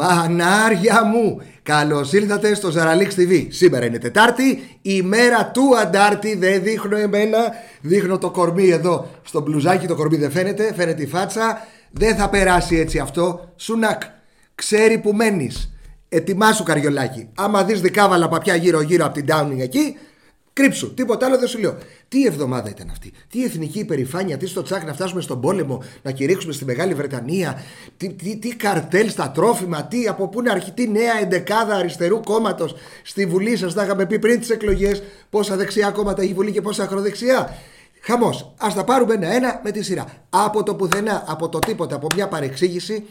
Μανάρια μου, καλώς ήρθατε στο Ζαραλίξ TV. Σήμερα είναι Τετάρτη, η μέρα του Αντάρτη. Δεν δείχνω εμένα, δείχνω το κορμί εδώ στο μπλουζάκι. Το κορμί δεν φαίνεται, φαίνεται η φάτσα. Δεν θα περάσει έτσι αυτό. Σουνακ, ξέρει που μένεις. Ετοιμάσου καριολάκι. Άμα δεις δικάβαλα παπιά γύρω-γύρω από την Downing εκεί, Κρύψου, τίποτα άλλο δεν σου λέω. Τι εβδομάδα ήταν αυτή, τι εθνική υπερηφάνεια, τι στο τσάκ να φτάσουμε στον πόλεμο, να κηρύξουμε στη Μεγάλη Βρετανία, τι, τι, τι καρτέλ στα τρόφιμα, τι από πού να αρχίσει, τι νέα εντεκάδα αριστερού κόμματος στη Βουλή σας. Τα είχαμε πει πριν τις εκλογές, πόσα δεξιά κόμματα έχει Βουλή και πόσα ακροδεξιά. Χαμός. Α τα πάρουμε ένα-ένα με τη σειρά. Από το πουθενά, από το τίποτα, από μια παρεξήγηση,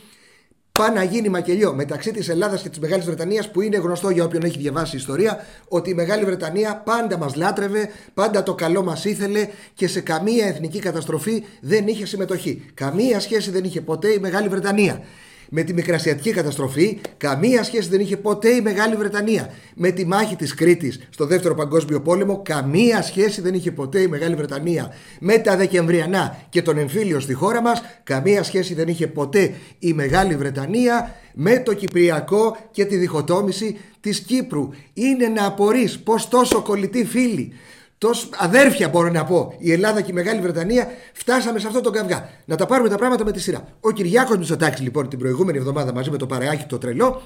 πάει να γίνει μακελιό μεταξύ της Ελλάδας και της Μεγάλης Βρετανίας, που είναι γνωστό για όποιον έχει διαβάσει ιστορία, ότι η Μεγάλη Βρετανία πάντα μας λάτρευε, πάντα το καλό μας ήθελε και σε καμία εθνική καταστροφή δεν είχε συμμετοχή. Καμία σχέση δεν είχε ποτέ η Μεγάλη Βρετανία. Με τη Μικρασιατική καταστροφή καμία σχέση δεν είχε ποτέ η Μεγάλη Βρετανία. Με τη μάχη της Κρήτης στο δεύτερο παγκόσμιο πόλεμο καμία σχέση δεν είχε ποτέ η Μεγάλη Βρετανία. Με τα Δεκεμβριανά και τον εμφύλιο στη χώρα μας καμία σχέση δεν είχε ποτέ η Μεγάλη Βρετανία με το Κυπριακό και τη διχοτόμηση της Κύπρου. Είναι να απορείς πως τόσο κολλητοί φίλοι Τόσο αδέρφια μπορώ να πω, η Ελλάδα και η Μεγάλη Βρετανία, φτάσαμε σε αυτό το καυγά. Να τα πάρουμε τα πράγματα με τη σειρά. Ο Κυριάκος Μητσοτάκης, λοιπόν, την προηγούμενη εβδομάδα μαζί με το παρεάκι το τρελό,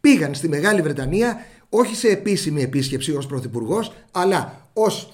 πήγαν στη Μεγάλη Βρετανία όχι σε επίσημη επίσκεψη ως πρωθυπουργός, αλλά ως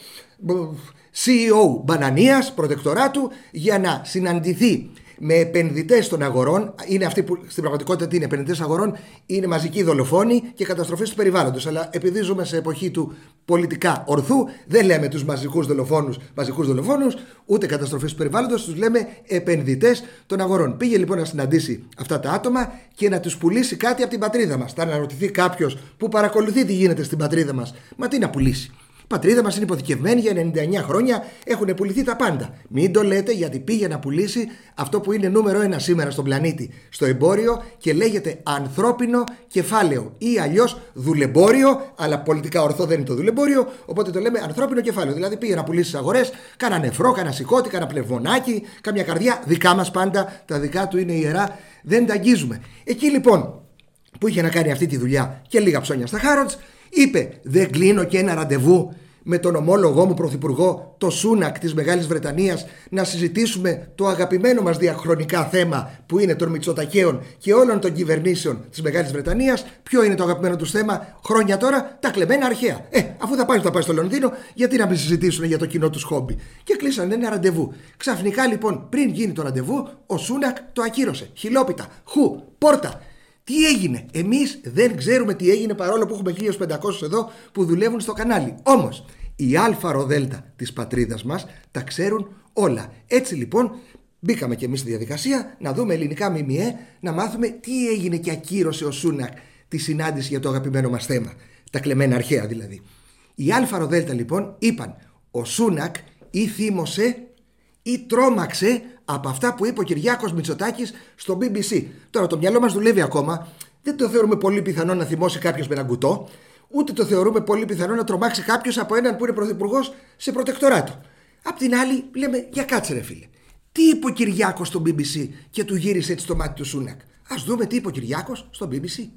CEO Μπανανίας, προτεκτοράτου, για να συναντηθεί με επενδυτές των αγορών, είναι αυτοί που στην πραγματικότητα τι είναι επενδυτές αγορών, είναι μαζικοί δολοφόνοι και καταστροφές του περιβάλλοντος. Αλλά επειδή ζούμε σε εποχή του πολιτικά ορθού, δεν λέμε τους μαζικούς δολοφόνους μαζικούς δολοφόνους, ούτε καταστροφές του περιβάλλοντος, τους λέμε επενδυτές των αγορών. Πήγε λοιπόν να συναντήσει αυτά τα άτομα και να τους πουλήσει κάτι από την πατρίδα μας. Θα αναρωτηθεί κάποιος που παρακολουθεί τι γίνεται στην πατρίδα μας, μα τι να πουλήσει; Πατρίδα μας είναι υποθηκευμένη για 99 χρόνια, έχουν πουληθεί τα πάντα. Μην το λέτε γιατί πήγε να πουλήσει αυτό που είναι νούμερο ένα σήμερα στον πλανήτη στο εμπόριο και λέγεται ανθρώπινο κεφάλαιο ή αλλιώς δουλεμπόριο, αλλά πολιτικά ορθό δεν είναι το δουλεμπόριο, οπότε το λέμε ανθρώπινο κεφάλαιο. Δηλαδή πήγε να πουλήσει αγορές, κάνα νεφρό, κάνα σηκώτη, κάνα πλευμονάκι, κάμια καρδιά, δικά μας πάντα, τα δικά του είναι ιερά, δεν τα αγγίζουμε. Εκεί λοιπόν που είχε να κάνει αυτή τη δουλειά και λίγα ψώνια στα Χάροτς, είπε δεν κλείνω και ένα ραντεβού με τον ομόλογό μου πρωθυπουργό, το Σούνακ της Μεγάλης Βρετανίας, να συζητήσουμε το αγαπημένο μας διαχρονικά θέμα που είναι των Μητσοτακέων και όλων των κυβερνήσεων της Μεγάλης Βρετανίας. Ποιο είναι το αγαπημένο τους θέμα χρόνια τώρα, τα κλεμμένα αρχαία. Ε, αφού θα πάει, θα πάει στο Λονδίνο, γιατί να μην συζητήσουν για το κοινό τους χόμπι. Και κλείσαν ένα ραντεβού. Ξαφνικά λοιπόν, πριν γίνει το ραντεβού, ο Σούνακ το ακύρωσε. Χιλόπιτα, χου, πόρτα. Τι έγινε; Εμείς δεν ξέρουμε τι έγινε παρόλο που έχουμε 1500 εδώ που δουλεύουν στο κανάλι. Όμως οι ΑΡΔ της πατρίδας μας τα ξέρουν όλα. Έτσι λοιπόν μπήκαμε και εμείς στη διαδικασία να δούμε ελληνικά ΜΜΕ, να μάθουμε τι έγινε και ακύρωσε ο Σούνακ τη συνάντηση για το αγαπημένο μας θέμα. Τα κλεμμένα αρχαία δηλαδή. Οι ΑΡΔ λοιπόν είπαν ο Σούνακ ή θύμωσε ή τρόμαξε από αυτά που είπε ο Κυριάκος Μητσοτάκης στο BBC. Τώρα το μυαλό μας δουλεύει ακόμα. Δεν το θεωρούμε πολύ πιθανό να θυμώσει κάποιος με ένα κουτό, ούτε το θεωρούμε πολύ πιθανό να τρομάξει κάποιος από έναν που είναι πρωθυπουργός σε προτεκτοράτο. Απ' την άλλη, λέμε για κάτσε, ρε φίλε. Τι είπε ο Κυριάκος στο BBC και του γύρισε έτσι το μάτι του Σούνακ; Α δούμε τι είπε ο Κυριάκος στο BBC.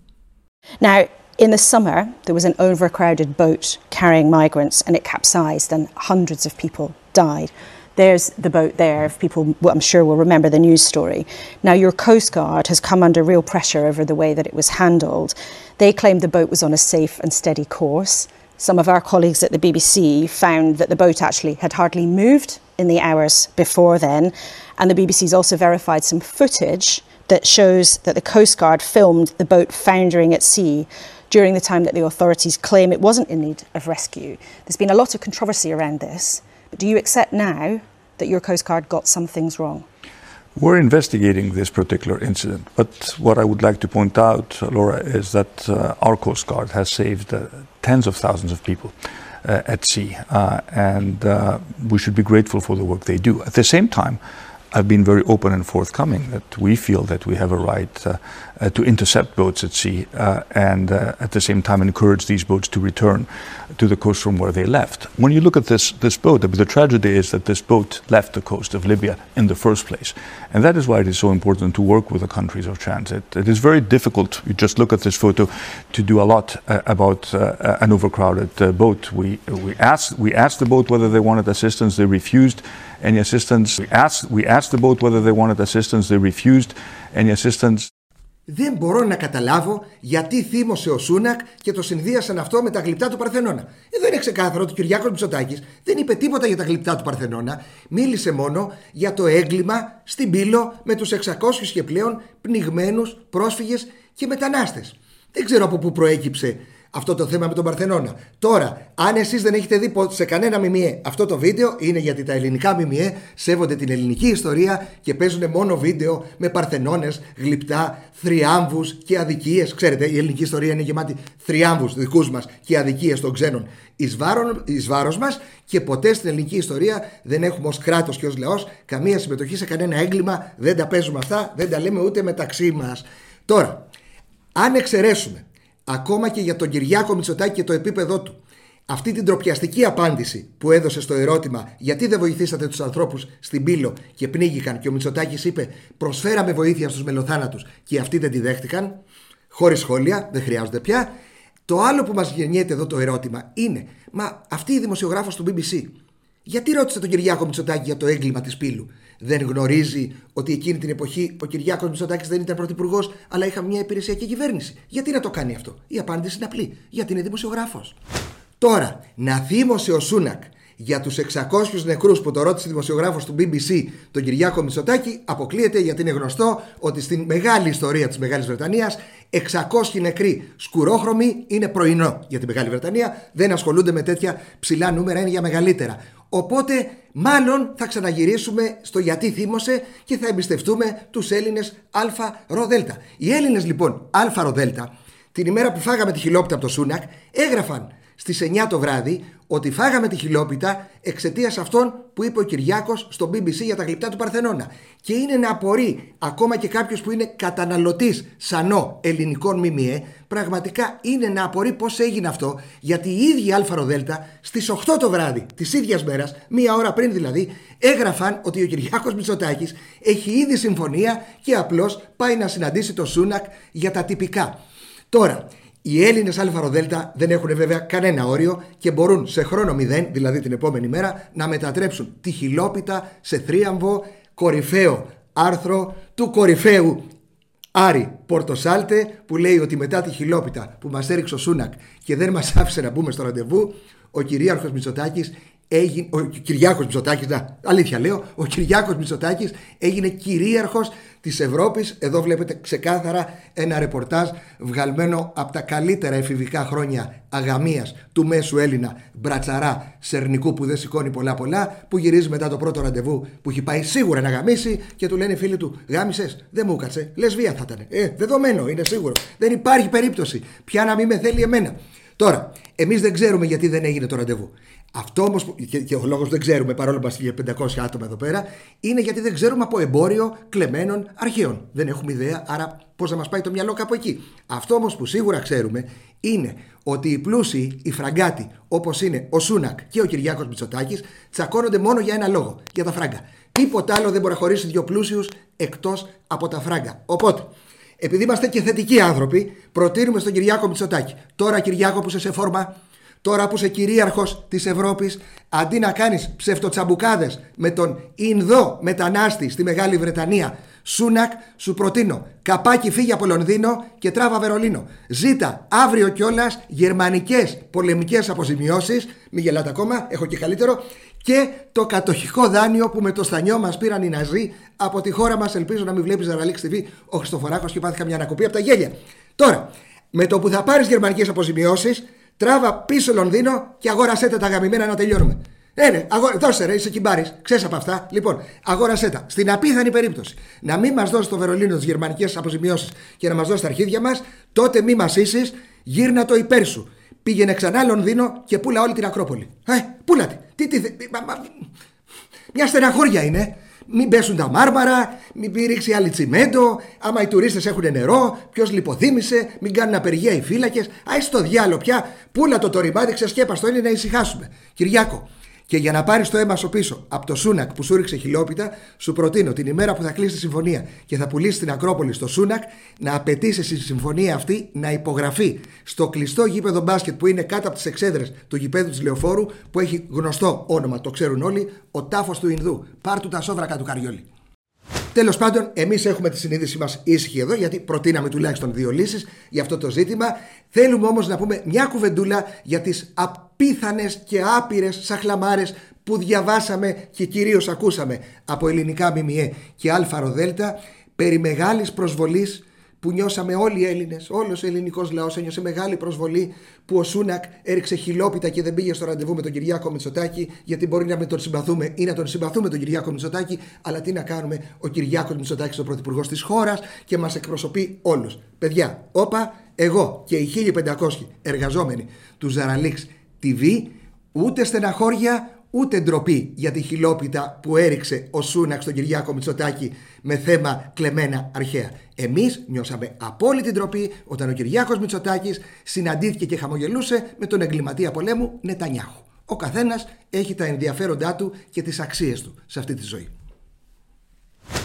Now, in the summer, there was an overcrowded boat carrying migrants and it capsized and hundreds of people died. There's the boat there, if people, I'm sure, will remember the news story. Now, your Coast Guard has come under real pressure over the way that it was handled. They claimed the boat was on a safe and steady course. Some of our colleagues at the BBC found that the boat actually had hardly moved in the hours before then. And the BBC's also verified some footage that shows that the Coast Guard filmed the boat foundering at sea during the time that the authorities claim it wasn't in need of rescue. There's been a lot of controversy around this. Do you accept now that your Coast Guard got some things wrong? We're investigating this particular incident, but what I would like to point out, Laura, is that uh, our Coast Guard has saved uh, tens of thousands of people uh, at sea, uh, and uh, we should be grateful for the work they do. At the same time, I've been very open and forthcoming that we feel that we have a right uh, to intercept boats at sea uh, and uh, at the same time encourage these boats to return to the coast from where they left. When you look at this, this boat, the tragedy is that this boat left the coast of Libya in the first place. And that is why it is so important to work with the countries of transit. It is very difficult, you just look at this photo, to do a lot uh, about uh, an overcrowded uh, boat. We, we, asked, we asked the boat whether they wanted assistance, they refused any assistance. We asked, we asked the boat whether they wanted assistance, they refused any assistance. Δεν μπορώ να καταλάβω γιατί θύμωσε ο Σούνακ και το συνδύασαν αυτό με τα γλυπτά του Παρθενώνα. Εδώ είναι ξεκάθαρο ότι ο Κυριάκος Μητσοτάκης δεν είπε τίποτα για τα γλυπτά του Παρθενώνα, μίλησε μόνο για το έγκλημα στην Πύλο με τους 600 και πλέον πνιγμένους πρόσφυγες και μετανάστες. Δεν ξέρω από πού προέκυψε αυτό το θέμα με τον Παρθενώνα. Τώρα, αν εσείς δεν έχετε δει σε κανένα μιμιέ αυτό το βίντεο, είναι γιατί τα ελληνικά μιμιέ σέβονται την ελληνική ιστορία και παίζουν μόνο βίντεο με Παρθενώνες, γλυπτά, θριάμβους και αδικίες. Ξέρετε, η ελληνική ιστορία είναι γεμάτη θριάμβους δικούς μας και αδικίες των ξένων εις βάρος μας και ποτέ στην ελληνική ιστορία δεν έχουμε ως κράτος και ως λαός καμία συμμετοχή σε κανένα έγκλημα. Δεν τα παίζουμε αυτά, δεν τα λέμε ούτε μεταξύ μας. Τώρα, αν εξαιρέσουμε ακόμα και για τον Κυριάκο Μητσοτάκη και το επίπεδό του. Αυτή την τροπιαστική απάντηση που έδωσε στο ερώτημα γιατί δεν βοηθήσατε τους ανθρώπους στην Πύλο και πνίγηκαν και ο Μητσοτάκης είπε προσφέραμε βοήθεια στους μελοθάνατους και αυτοί δεν τη δέχτηκαν, χωρίς σχόλια, δεν χρειάζονται πια. Το άλλο που μας γεννιέται εδώ το ερώτημα είναι, μα αυτή η δημοσιογράφος του BBC γιατί ρώτησε τον Κυριάκο Μητσοτάκη για το έγκλημα της Πύλου; Δεν γνωρίζει ότι εκείνη την εποχή ο Κυριάκος Μητσοτάκης δεν ήταν πρωθυπουργός, αλλά είχαμε μια υπηρεσιακή κυβέρνηση. Γιατί να το κάνει αυτό; Η απάντηση είναι απλή. Γιατί είναι δημοσιογράφος. Τώρα, να θύμωσε ο Σούνακ για τους 600 νεκρούς που το ρώτησε δημοσιογράφος του BBC, τον Κυριάκο Μητσοτάκη, αποκλείεται γιατί είναι γνωστό ότι στην μεγάλη ιστορία της Μεγάλης Βρετανίας 600 νεκροί σκουρόχρωμοι είναι πρωινό για τη Μεγάλη Βρετανία. Δεν ασχολούνται με τέτοια ψηλά νούμερα, είναι για μεγαλύτερα. Οπότε μάλλον θα ξαναγυρίσουμε στο γιατί θύμωσε και θα εμπιστευτούμε τους Έλληνες Α ροδέλτα. Οι Έλληνες λοιπόν Α ροδέλτα την ημέρα που φάγαμε τη χιλόπιτα από το Σούνακ έγραφαν στις 9 το βράδυ ότι φάγαμε τη χιλόπιτα εξαιτίας αυτών που είπε ο Κυριάκος στο BBC για τα γλυπτά του Παρθενώνα. Και είναι να απορεί ακόμα και κάποιος που είναι καταναλωτής σανό ελληνικών ΜΜΕ, πραγματικά είναι να απορεί πώς έγινε αυτό, γιατί οι ίδιοι ΑΡΔ στις 8 το βράδυ της ίδιας μέρας, μία ώρα πριν δηλαδή, έγραφαν ότι ο Κυριάκος Μητσοτάκης έχει ήδη συμφωνία και απλώς πάει να συναντήσει το Σούνακ για τα τυπικά. Τώρα, οι Έλληνες ΑΡΔ δεν έχουν βέβαια κανένα όριο και μπορούν σε χρόνο μηδέν, δηλαδή την επόμενη μέρα, να μετατρέψουν τη χιλόπιτα σε θρίαμβο κορυφαίο άρθρο του κορυφαίου Άρη Πορτοσάλτε που λέει ότι μετά τη χιλόπιτα που μας έριξε ο Σούνακ και δεν μας άφησε να μπούμε στο ραντεβού ο κυρίαρχος Μητσοτάκης έγινε, ο Κυριάκος Μητσοτάκης, να, αλήθεια λέω, ο Κυριάκος Μητσοτάκης έγινε κυρίαρχος της Ευρώπης. Εδώ βλέπετε ξεκάθαρα ένα ρεπορτάζ βγαλμένο από τα καλύτερα εφηβικά χρόνια αγαμίας του μέσου Έλληνα μπρατσαρά σερνικού που δεν σηκώνει πολλά πολλά που γυρίζει μετά το πρώτο ραντεβού που έχει πάει σίγουρα να γαμίσει και του λένε φίλοι του γάμισες, δεν μου κάτσε, λεσβία θα ήταν. Ε, δεδομένο, είναι σίγουρο. Δεν υπάρχει περίπτωση. Πια να μην με θέλει εμένα. Τώρα, εμείς δεν ξέρουμε γιατί δεν έγινε το ραντεβού. Αυτό όμως, και, και ο λόγος δεν ξέρουμε, παρόλο που είμαστε 500 άτομα εδώ πέρα, είναι γιατί δεν ξέρουμε από εμπόριο κλεμμένων αρχαίων. Δεν έχουμε ιδέα, άρα πώς να μας πάει το μυαλό κάπου εκεί. Αυτό όμως που σίγουρα ξέρουμε είναι ότι οι πλούσιοι, οι φραγκάτοι, όπως είναι ο Σούνακ και ο Κυριάκος Μητσοτάκης, τσακώνονται μόνο για ένα λόγο, για τα φράγκα. Τίποτα άλλο δεν μπορεί να χωρίσει δύο πλούσιους εκτός από τα φράγκα. Οπότε, επειδή είμαστε και θετικοί άνθρωποι, προτείνουμε στον Κυριάκο Μητσοτάκη. Τώρα, Κυριάκο, που είσαι σε φόρμα, τώρα που είσαι κυρίαρχος της Ευρώπης, αντί να κάνεις ψευτοτσαμπουκάδες με τον Ινδό μετανάστη στη Μεγάλη Βρετανία, Σούνακ, σου προτείνω καπάκι φύγει από Λονδίνο και τράβα Βερολίνο. Ζήτα αύριο κιόλας γερμανικές πολεμικές αποζημιώσεις. Μην γελάτε ακόμα, έχω και καλύτερο. Και το κατοχικό δάνειο που με το στανιό μας πήραν οι Ναζί από τη χώρα μας. Ελπίζω να μην βλέπεις Ζαραλίξ TV ο Χριστοφοράκος και πάθηκα μια ανακοπή από τα γέλια. Τώρα, με το που θα πάρεις γερμανικές αποζημιώσεις, τράβα πίσω Λονδίνο και αγόρασέ τα γαμημένα να τελειώνουμε. Ναι, ναι, αγόρα, δώσε ρε, είσαι κυμπάρης. Ξέρεις από αυτά. Λοιπόν, αγόρασέ τα. Στην απίθανη περίπτωση να μην μας δώσει το Βερολίνο τις γερμανικές αποζημιώσεις και να μας δώσει τα αρχίδια μας, τότε μη μας ίσεις, γύρνα το υπέρ σου. Πήγαινε ξανά Λονδίνο και πούλα όλη την Ακρόπολη. Ε, πούλα τη. Τι, τι, μα, μα, μια στεναχώρια είναι. Μην πέσουν τα μάρμαρα, μην πει ρίξει άλλη τσιμέντο, άμα οι τουρίστες έχουν νερό, ποιος λιποθύμησε, μην κάνουν απεργία οι φύλακες. Α το διάλογο πια, πούλα το το ρημάδι, ξεσκέπαστο είναι να ησυχάσουμε. Κυριάκο, και για να πάρεις το αίμα σου πίσω από το Σούνακ που σου ρίξε χιλόπιτα, σου προτείνω την ημέρα που θα κλείσει τη συμφωνία και θα πουλήσεις την Ακρόπολη στο Σούνακ να απαιτήσει στη συμφωνία αυτή να υπογραφεί στο κλειστό γήπεδο μπάσκετ που είναι κάτω από τις εξέδρες του γηπέδου της Λεωφόρου που έχει γνωστό όνομα, το ξέρουν όλοι, ο τάφος του Ινδού. Πάρ του τα σόβρακα του Καριόλη. Τέλος πάντων, εμείς έχουμε τη συνείδηση μας ήσυχη εδώ, γιατί προτείναμε τουλάχιστον δύο λύσεις για αυτό το ζήτημα. Θέλουμε όμως να πούμε μια κουβεντούλα για τις απίθανες και άπειρες σαχλαμάρες που διαβάσαμε και κυρίως ακούσαμε από ελληνικά ΜΜΕ και ΑΡΔ περί μεγάλης προσβολής που νιώσαμε όλοι οι Έλληνες, όλος ο ελληνικός λαός ένιωσε μεγάλη προσβολή που ο Σούνακ έριξε χιλόπιτα και δεν πήγε στο ραντεβού με τον Κυριάκο Μητσοτάκη, γιατί μπορεί να με τον συμπαθούμε ή να τον συμπαθούμε τον Κυριάκο Μητσοτάκη, αλλά τι να κάνουμε, ο Κυριάκος Μητσοτάκης είναι ο πρωθυπουργός της χώρας και μας εκπροσωπεί όλους. Παιδιά, όπα, εγώ και οι 1500 εργαζόμενοι του Ζαραλίξ TV, ούτε στεναχώρια, ούτε ντροπή για τη χιλόπιτα που έριξε ο Σούνακ στον Κυριάκο Μητσοτάκη με θέμα κλεμμένα αρχαία. Εμείς νιώσαμε απόλυτη ντροπή όταν ο Κυριάκος Μητσοτάκης συναντήθηκε και χαμογελούσε με τον εγκληματία πολέμου Νετανιάχου. Ο καθένας έχει τα ενδιαφέροντά του και τις αξίες του σε αυτή τη ζωή.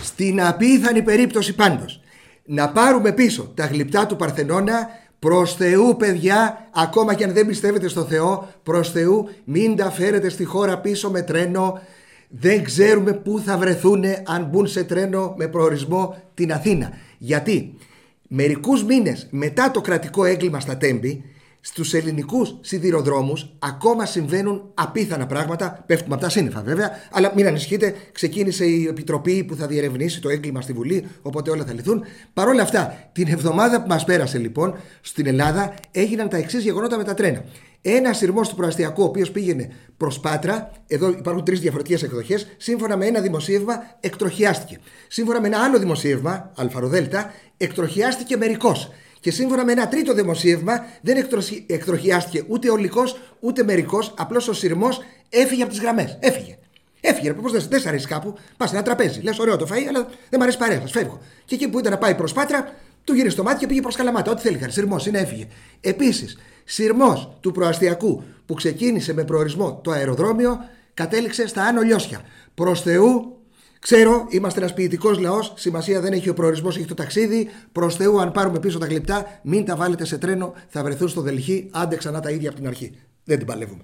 Στην απίθανη περίπτωση πάντως να πάρουμε πίσω τα γλυπτά του Παρθενώνα Προς Θεού παιδιά, ακόμα και αν δεν πιστεύετε στο Θεό, προς Θεού μην τα φέρετε στη χώρα πίσω με τρένο. Δεν ξέρουμε πού θα βρεθούν αν μπουν σε τρένο με προορισμό την Αθήνα. Γιατί μερικούς μήνες μετά το κρατικό έγκλημα στα Τέμπη, Στους ελληνικούς σιδηροδρόμους ακόμα συμβαίνουν απίθανα πράγματα. Πέφτουμε από τα σύννεφα βέβαια, αλλά μην ανησυχείτε, ξεκίνησε η επιτροπή που θα διερευνήσει το έγκλημα στη Βουλή, οπότε όλα θα λυθούν. Παρ' όλα αυτά, την εβδομάδα που μας πέρασε λοιπόν στην Ελλάδα έγιναν τα εξής γεγονότα με τα τρένα. Ένας σειρμός του προαστιακού, ο οποίος πήγαινε προς Πάτρα, εδώ υπάρχουν τρεις διαφορετικές εκδοχές, σύμφωνα με ένα δημοσίευμα εκτροχιάστηκε. Σύμφωνα με ένα άλλο δημοσίευμα, Αλφαροδέλτα, εκτροχιάστηκε μερικώ. Και σύμφωνα με ένα τρίτο δημοσίευμα, δεν εκτροχιάστηκε ούτε ολικό ούτε μερικός, απλώς ο σειρμός έφυγε από τις γραμμές. Έφυγε. Έφυγε. Πώς δεν δε αρέσει κάπου, πας σε ένα τραπέζι. Λες, ωραίο το φαΐ, αλλά δεν μου αρέσει παρέα. Φεύγω. Και εκεί που ήταν να πάει προ Πάτρα, του γύρισε το μάτι και πήγε προς Καλαμάτα. Ό,τι θέλει. Σειρμός είναι, έφυγε. Επίσης, σειρμός του προαστιακού που ξεκίνησε με προορισμό το αεροδρόμιο κατέληξε στα Άνω Λιώσια. Προς Θεού, Ξέρω, είμαστε ένας ποιητικός λαός. Σημασία δεν έχει ο προορισμός, έχει το ταξίδι. Προς Θεού, αν πάρουμε πίσω τα γλυπτά, μην τα βάλετε σε τρένο, θα βρεθούν στο Δελχή. Άντε ξανά τα ίδια από την αρχή. Δεν την παλεύουμε.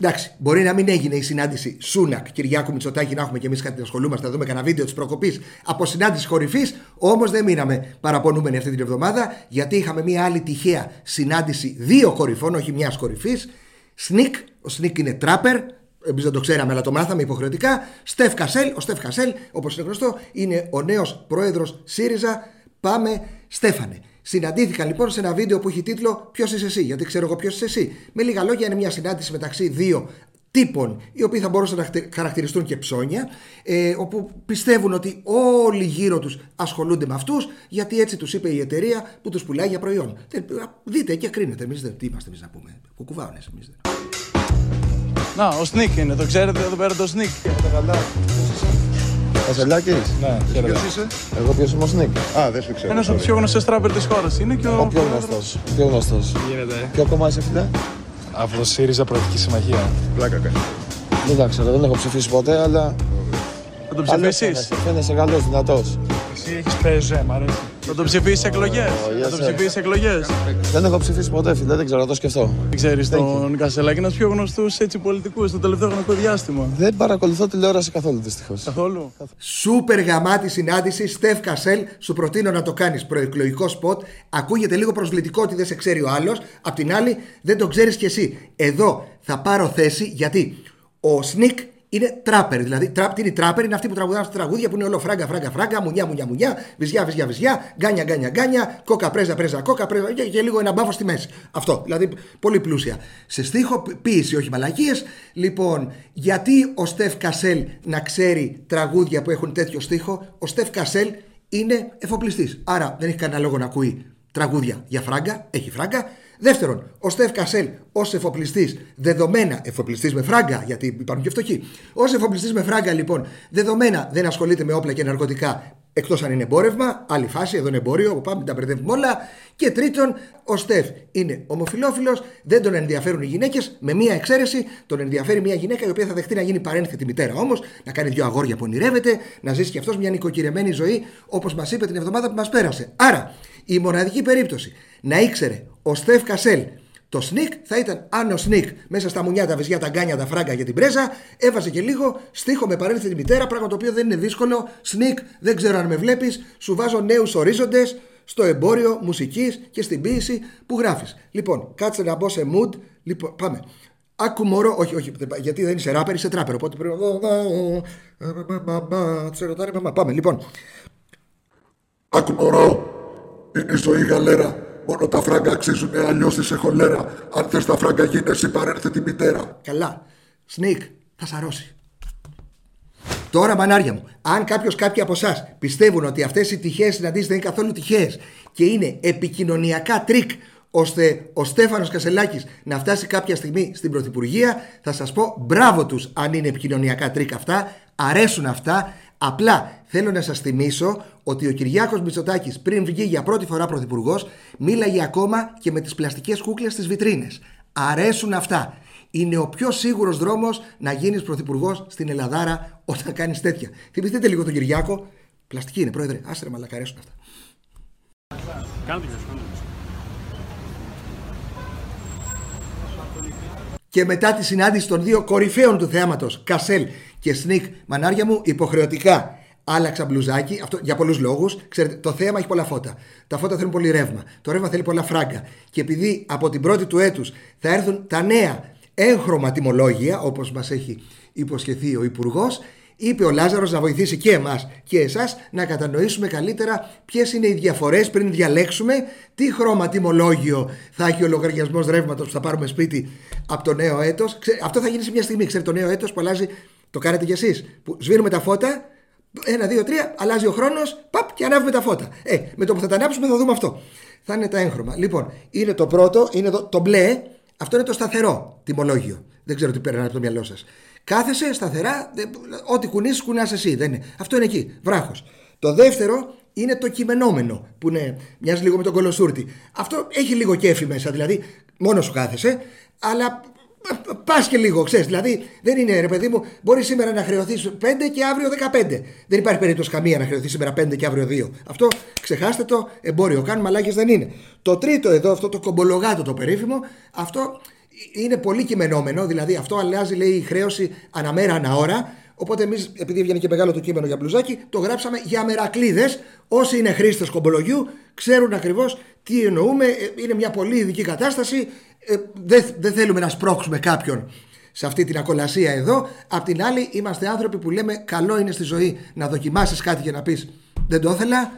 Εντάξει, μπορεί να μην έγινε η συνάντηση Σούνακ Κυριάκου Μητσοτάκη να έχουμε και εμείς κάτι να ασχολούμαστε, να δούμε κανένα βίντεο της προκοπής από συνάντηση κορυφής. Όμως δεν μείναμε παραπονούμενοι αυτή την εβδομάδα, γιατί είχαμε μια άλλη τυχαία συνάντηση δύο κορυφών, όχι μιας κορυφής. Σνικ, ο Σνικ είναι τράπερ, Εμείς δεν το ξέραμε, αλλά το μάθαμε υποχρεωτικά. Στεφ Κασέλ, ο Στεφ Κασέλ, όπως είναι γνωστό, είναι ο νέος πρόεδρος ΣΥΡΙΖΑ. Πάμε, Στέφανε. Συναντήθηκαν λοιπόν σε ένα βίντεο που έχει τίτλο Ποιος είσαι εσύ, γιατί ξέρω εγώ ποιος είσαι εσύ. Με λίγα λόγια, είναι μια συνάντηση μεταξύ δύο τύπων, οι οποίοι θα μπορούσαν να χαρακτηριστούν και ψώνια, ε, όπου πιστεύουν ότι όλοι γύρω τους ασχολούνται με αυτούς, γιατί έτσι τους είπε η εταιρεία που τους πουλάει για προϊόν. Δείτε και κρίνετε. Εμείς δεν. Τι είμαστε εμείς να πούμε. Κουκουβάωνες εμείς δεν. Να, ο Σνίκ είναι, το ξέρετε εδώ πέρα το Σνίκ. Βασιλάκης. Ναι, χαίρετε. Ποιος είσαι; Εγώ ποιος είμαι ο Σνίκ. Α, δεν σου ξέρω. Ένας από τους πιο γνωστέ τράπερ της χώρας είναι και ο. Ο πιο γνωστός. Πιο γνωστός. Γίνεται. Ποιο κόμμα είσαι φίλε; Από το ΣΥΡΙΖΑ Προεδρική Συμμαχία. Πλάκα κάνει. Δεν τα ξέρω, δεν έχω ψηφίσει ποτέ, αλλά... Θα τον Καλός ψηφίσει. φαίνεσαι, Φαίνεσαι καλός, δυνατός. Εσύ έχεις ΠΕΖΕ, μ' αρέσει. Θα τον ψηφίσεις εκλογές; Oh, yes, Θα τον sir. ψηφίσεις εκλογές; Δεν έχω ψηφίσει ποτέ, φίλε, δεν ξέρω, να το σκεφτώ. Δεν ξέρεις τον Κασελάκη, ένας πιο γνωστούς έτσι πολιτικούς το τελευταίο χρονικό διάστημα. Δεν παρακολουθώ τηλεόραση καθόλου, δυστυχώς. Καθόλου; Σούπερ γαμάτη συνάντηση. Στεφ Κασέλ, σου προτείνω να το κάνεις προεκλογικό σποτ. Ακούγεται λίγο προσβλητικό ότι δεν σε ξέρει ο άλλος. Απ' την άλλη, δεν το ξέρεις κι εσύ. Εδώ θα πάρω θέση γιατί ο Σνικ είναι τράπερ. Δηλαδή, τραπ, τι είναι η τράπερ, είναι αυτοί που τραγουδάνε στα τραγούδια που είναι όλο φράγκα, φράγκα, φράγκα, μουνιά, μουνιά, μουνιά, βυζιά, βυζιά, βυζιά, γκάνια, γκάνια, γκάνια, κόκα, πρέζα, πρέζα, κόκα, πρέζα και, και λίγο ένα μπάφο στη μέση. Αυτό. Δηλαδή, πολύ πλούσια. Σε στίχοποίηση, όχι μαλακίες. Λοιπόν, γιατί ο Στεφ Κασέλ να ξέρει τραγούδια που έχουν τέτοιο στίχο, ο Στεφ Κασέλ είναι εφοπλιστής. Άρα δεν έχει κανένα λόγο να ακούει τραγούδια για φράγκα, έχει φράγκα. Δεύτερον, ο Στεφ Κασέλ ως εφοπλιστής, δεδομένα εφοπλιστής με φράγκα, γιατί υπάρχουν και φτωχοί. Ω εφοπλιστής με φράγκα, λοιπόν, δεδομένα δεν ασχολείται με όπλα και ναρκωτικά, εκτός αν είναι εμπόρευμα, άλλη φάση, εδώ είναι εμπόριο, πάμε, τα μπερδεύουμε όλα. Και τρίτον, ο Στεφ είναι ομοφυλόφιλος, δεν τον ενδιαφέρουν οι γυναίκες, με μία εξαίρεση, τον ενδιαφέρει μια γυναίκα η οποία θα δεχτεί να γίνει παρένθετη μητέρα όμως, να κάνει δύο αγόρια που ονειρεύεται, να ζήσει και αυτός μια νοικοκυρεμένη ζωή, όπως μας είπε την εβδομάδα που μας πέρασε. Άρα, η μοναδική περίπτωση να ήξερε ο Στεφ Κασέλ το σνικ θα ήταν αν ο σνικ μέσα στα μουνιά, τα βυζιά, τα γκάνια, τα φράγκα για την πρέζα έβαζε και λίγο στίχο με παρένθετη μητέρα, πράγμα το οποίο δεν είναι δύσκολο. Σνικ, δεν ξέρω αν με βλέπεις, σου βάζω νέους ορίζοντες στο εμπόριο μουσικής και στην ποίηση που γράφεις. Λοιπόν, κάτσε να μπω σε mood. Λοιπόν, πάμε. Άκου μωρό, όχι, όχι, γιατί δεν είσαι ράπερ, είσαι τράπερ. Οπότε πρέπει να. Πάμε, λοιπόν. Άκου μωρό, είναι η ζωή γαλέρα. Μόνο τα φράγκα αξίζουν, αλλιώς είσαι χολέρα. Αν θες τα φράγκα γίνεσαι παρέρθε τη μητέρα. Καλά. Σνίκ, θα σαρώσει. Τώρα, μανάρια μου, αν κάποιος κάποιοι από εσάς πιστεύουν ότι αυτές οι τυχαίες συναντήσεις δεν είναι καθόλου τυχαίες και είναι επικοινωνιακά τρίκ ώστε ο Στέφανος Κασελάκης να φτάσει κάποια στιγμή στην Πρωθυπουργία, θα σας πω μπράβο τους αν είναι επικοινωνιακά τρίκ αυτά, αρέσουν αυτά, απλά θέλω να σας θυμίσω ότι ο Κυριάκος Μητσοτάκης πριν βγει για πρώτη φορά Πρωθυπουργός, μίλαγε ακόμα και με τις πλαστικές κούκλες στις βιτρίνες. Αρέσουν αυτά. Είναι ο πιο σίγουρος δρόμος να γίνεις πρωθυπουργός στην Ελλαδάρα όταν κάνεις τέτοια. Θυμηθείτε λίγο τον Κυριάκο. Πλαστική είναι, πρόεδρε. Άστρε, μαλακά, αρέσουν αυτά. Και μετά τη συνάντηση των δύο κορυφαίων του θέαματος, Κασέλ και Σνικ, μανάρια μου, υποχρεωτικά άλλαξα μπλουζάκι αυτό, για πολλούς λόγους. Ξέρετε, το θέμα έχει πολλά φώτα. Τα φώτα θέλουν πολύ ρεύμα. Το ρεύμα θέλει πολλά φράγκα. Και επειδή από την πρώτη του έτους θα έρθουν τα νέα έγχρωμα τιμολόγια, όπως μας έχει υποσχεθεί ο Υπουργός, είπε ο Λάζαρος να βοηθήσει και εμάς και εσάς να κατανοήσουμε καλύτερα ποιες είναι οι διαφορές πριν διαλέξουμε τι χρώμα τιμολόγιο θα έχει ο λογαριασμός ρεύματος που θα πάρουμε σπίτι από το νέο έτος. Αυτό θα γίνει σε μια στιγμή. Ξέρετε, το νέο έτος που αλλάζει, το κάνετε κι εσείς. Που σβήνουμε τα φώτα, ένα, δύο, τρία, αλλάζει ο χρόνος, παπ και ανάβουμε τα φώτα. Ε, με το που θα τα ανάψουμε θα δούμε αυτό. Θα είναι τα έγχρωμα. Λοιπόν, είναι το πρώτο, είναι το, το μπλε, αυτό είναι το σταθερό τιμολόγιο. Δεν ξέρω τι πέρανε από το μυαλό σας. Κάθεσαι σταθερά, ό,τι κουνήσεις, κουνάς εσύ. Δεν είναι. Αυτό είναι εκεί, βράχος. Το δεύτερο είναι το κειμενόμενο, που είναι, μοιάζει λίγο με τον κολοσούρτη. Αυτό έχει λίγο κέφι μέσα, δηλαδή μόνος σου κάθεσαι, αλλά πας και λίγο, ξέρεις. Δηλαδή δεν είναι ρε παιδί μου, μπορείς σήμερα να χρεωθείς 5 και αύριο 15. Δεν υπάρχει περίπτωση καμία να χρεωθεί σήμερα 5 και αύριο 2. Αυτό ξεχάστε το, εμπόριο κάνουμε, μαλάκες δεν είναι. Το τρίτο εδώ, αυτό το κομπολογάτο το περίφημο, αυτό είναι πολύ κειμενόμενο, δηλαδή αυτό αλλάζει λέει η χρέωση αναμέρα αναώρα. Οπότε εμείς, επειδή έβγαινε και μεγάλο το κείμενο για μπλουζάκι, το γράψαμε για μερακλείδες. Όσοι είναι χρήστες κομπολογιού ξέρουν ακριβώς τι εννοούμε. Ε, είναι μια πολύ ειδική κατάσταση. Ε, δεν, δεν θέλουμε να σπρώξουμε κάποιον σε αυτή την ακολασία εδώ. Απ' την άλλη, είμαστε άνθρωποι που λέμε καλό είναι στη ζωή να δοκιμάσεις κάτι και να πεις δεν το ήθελα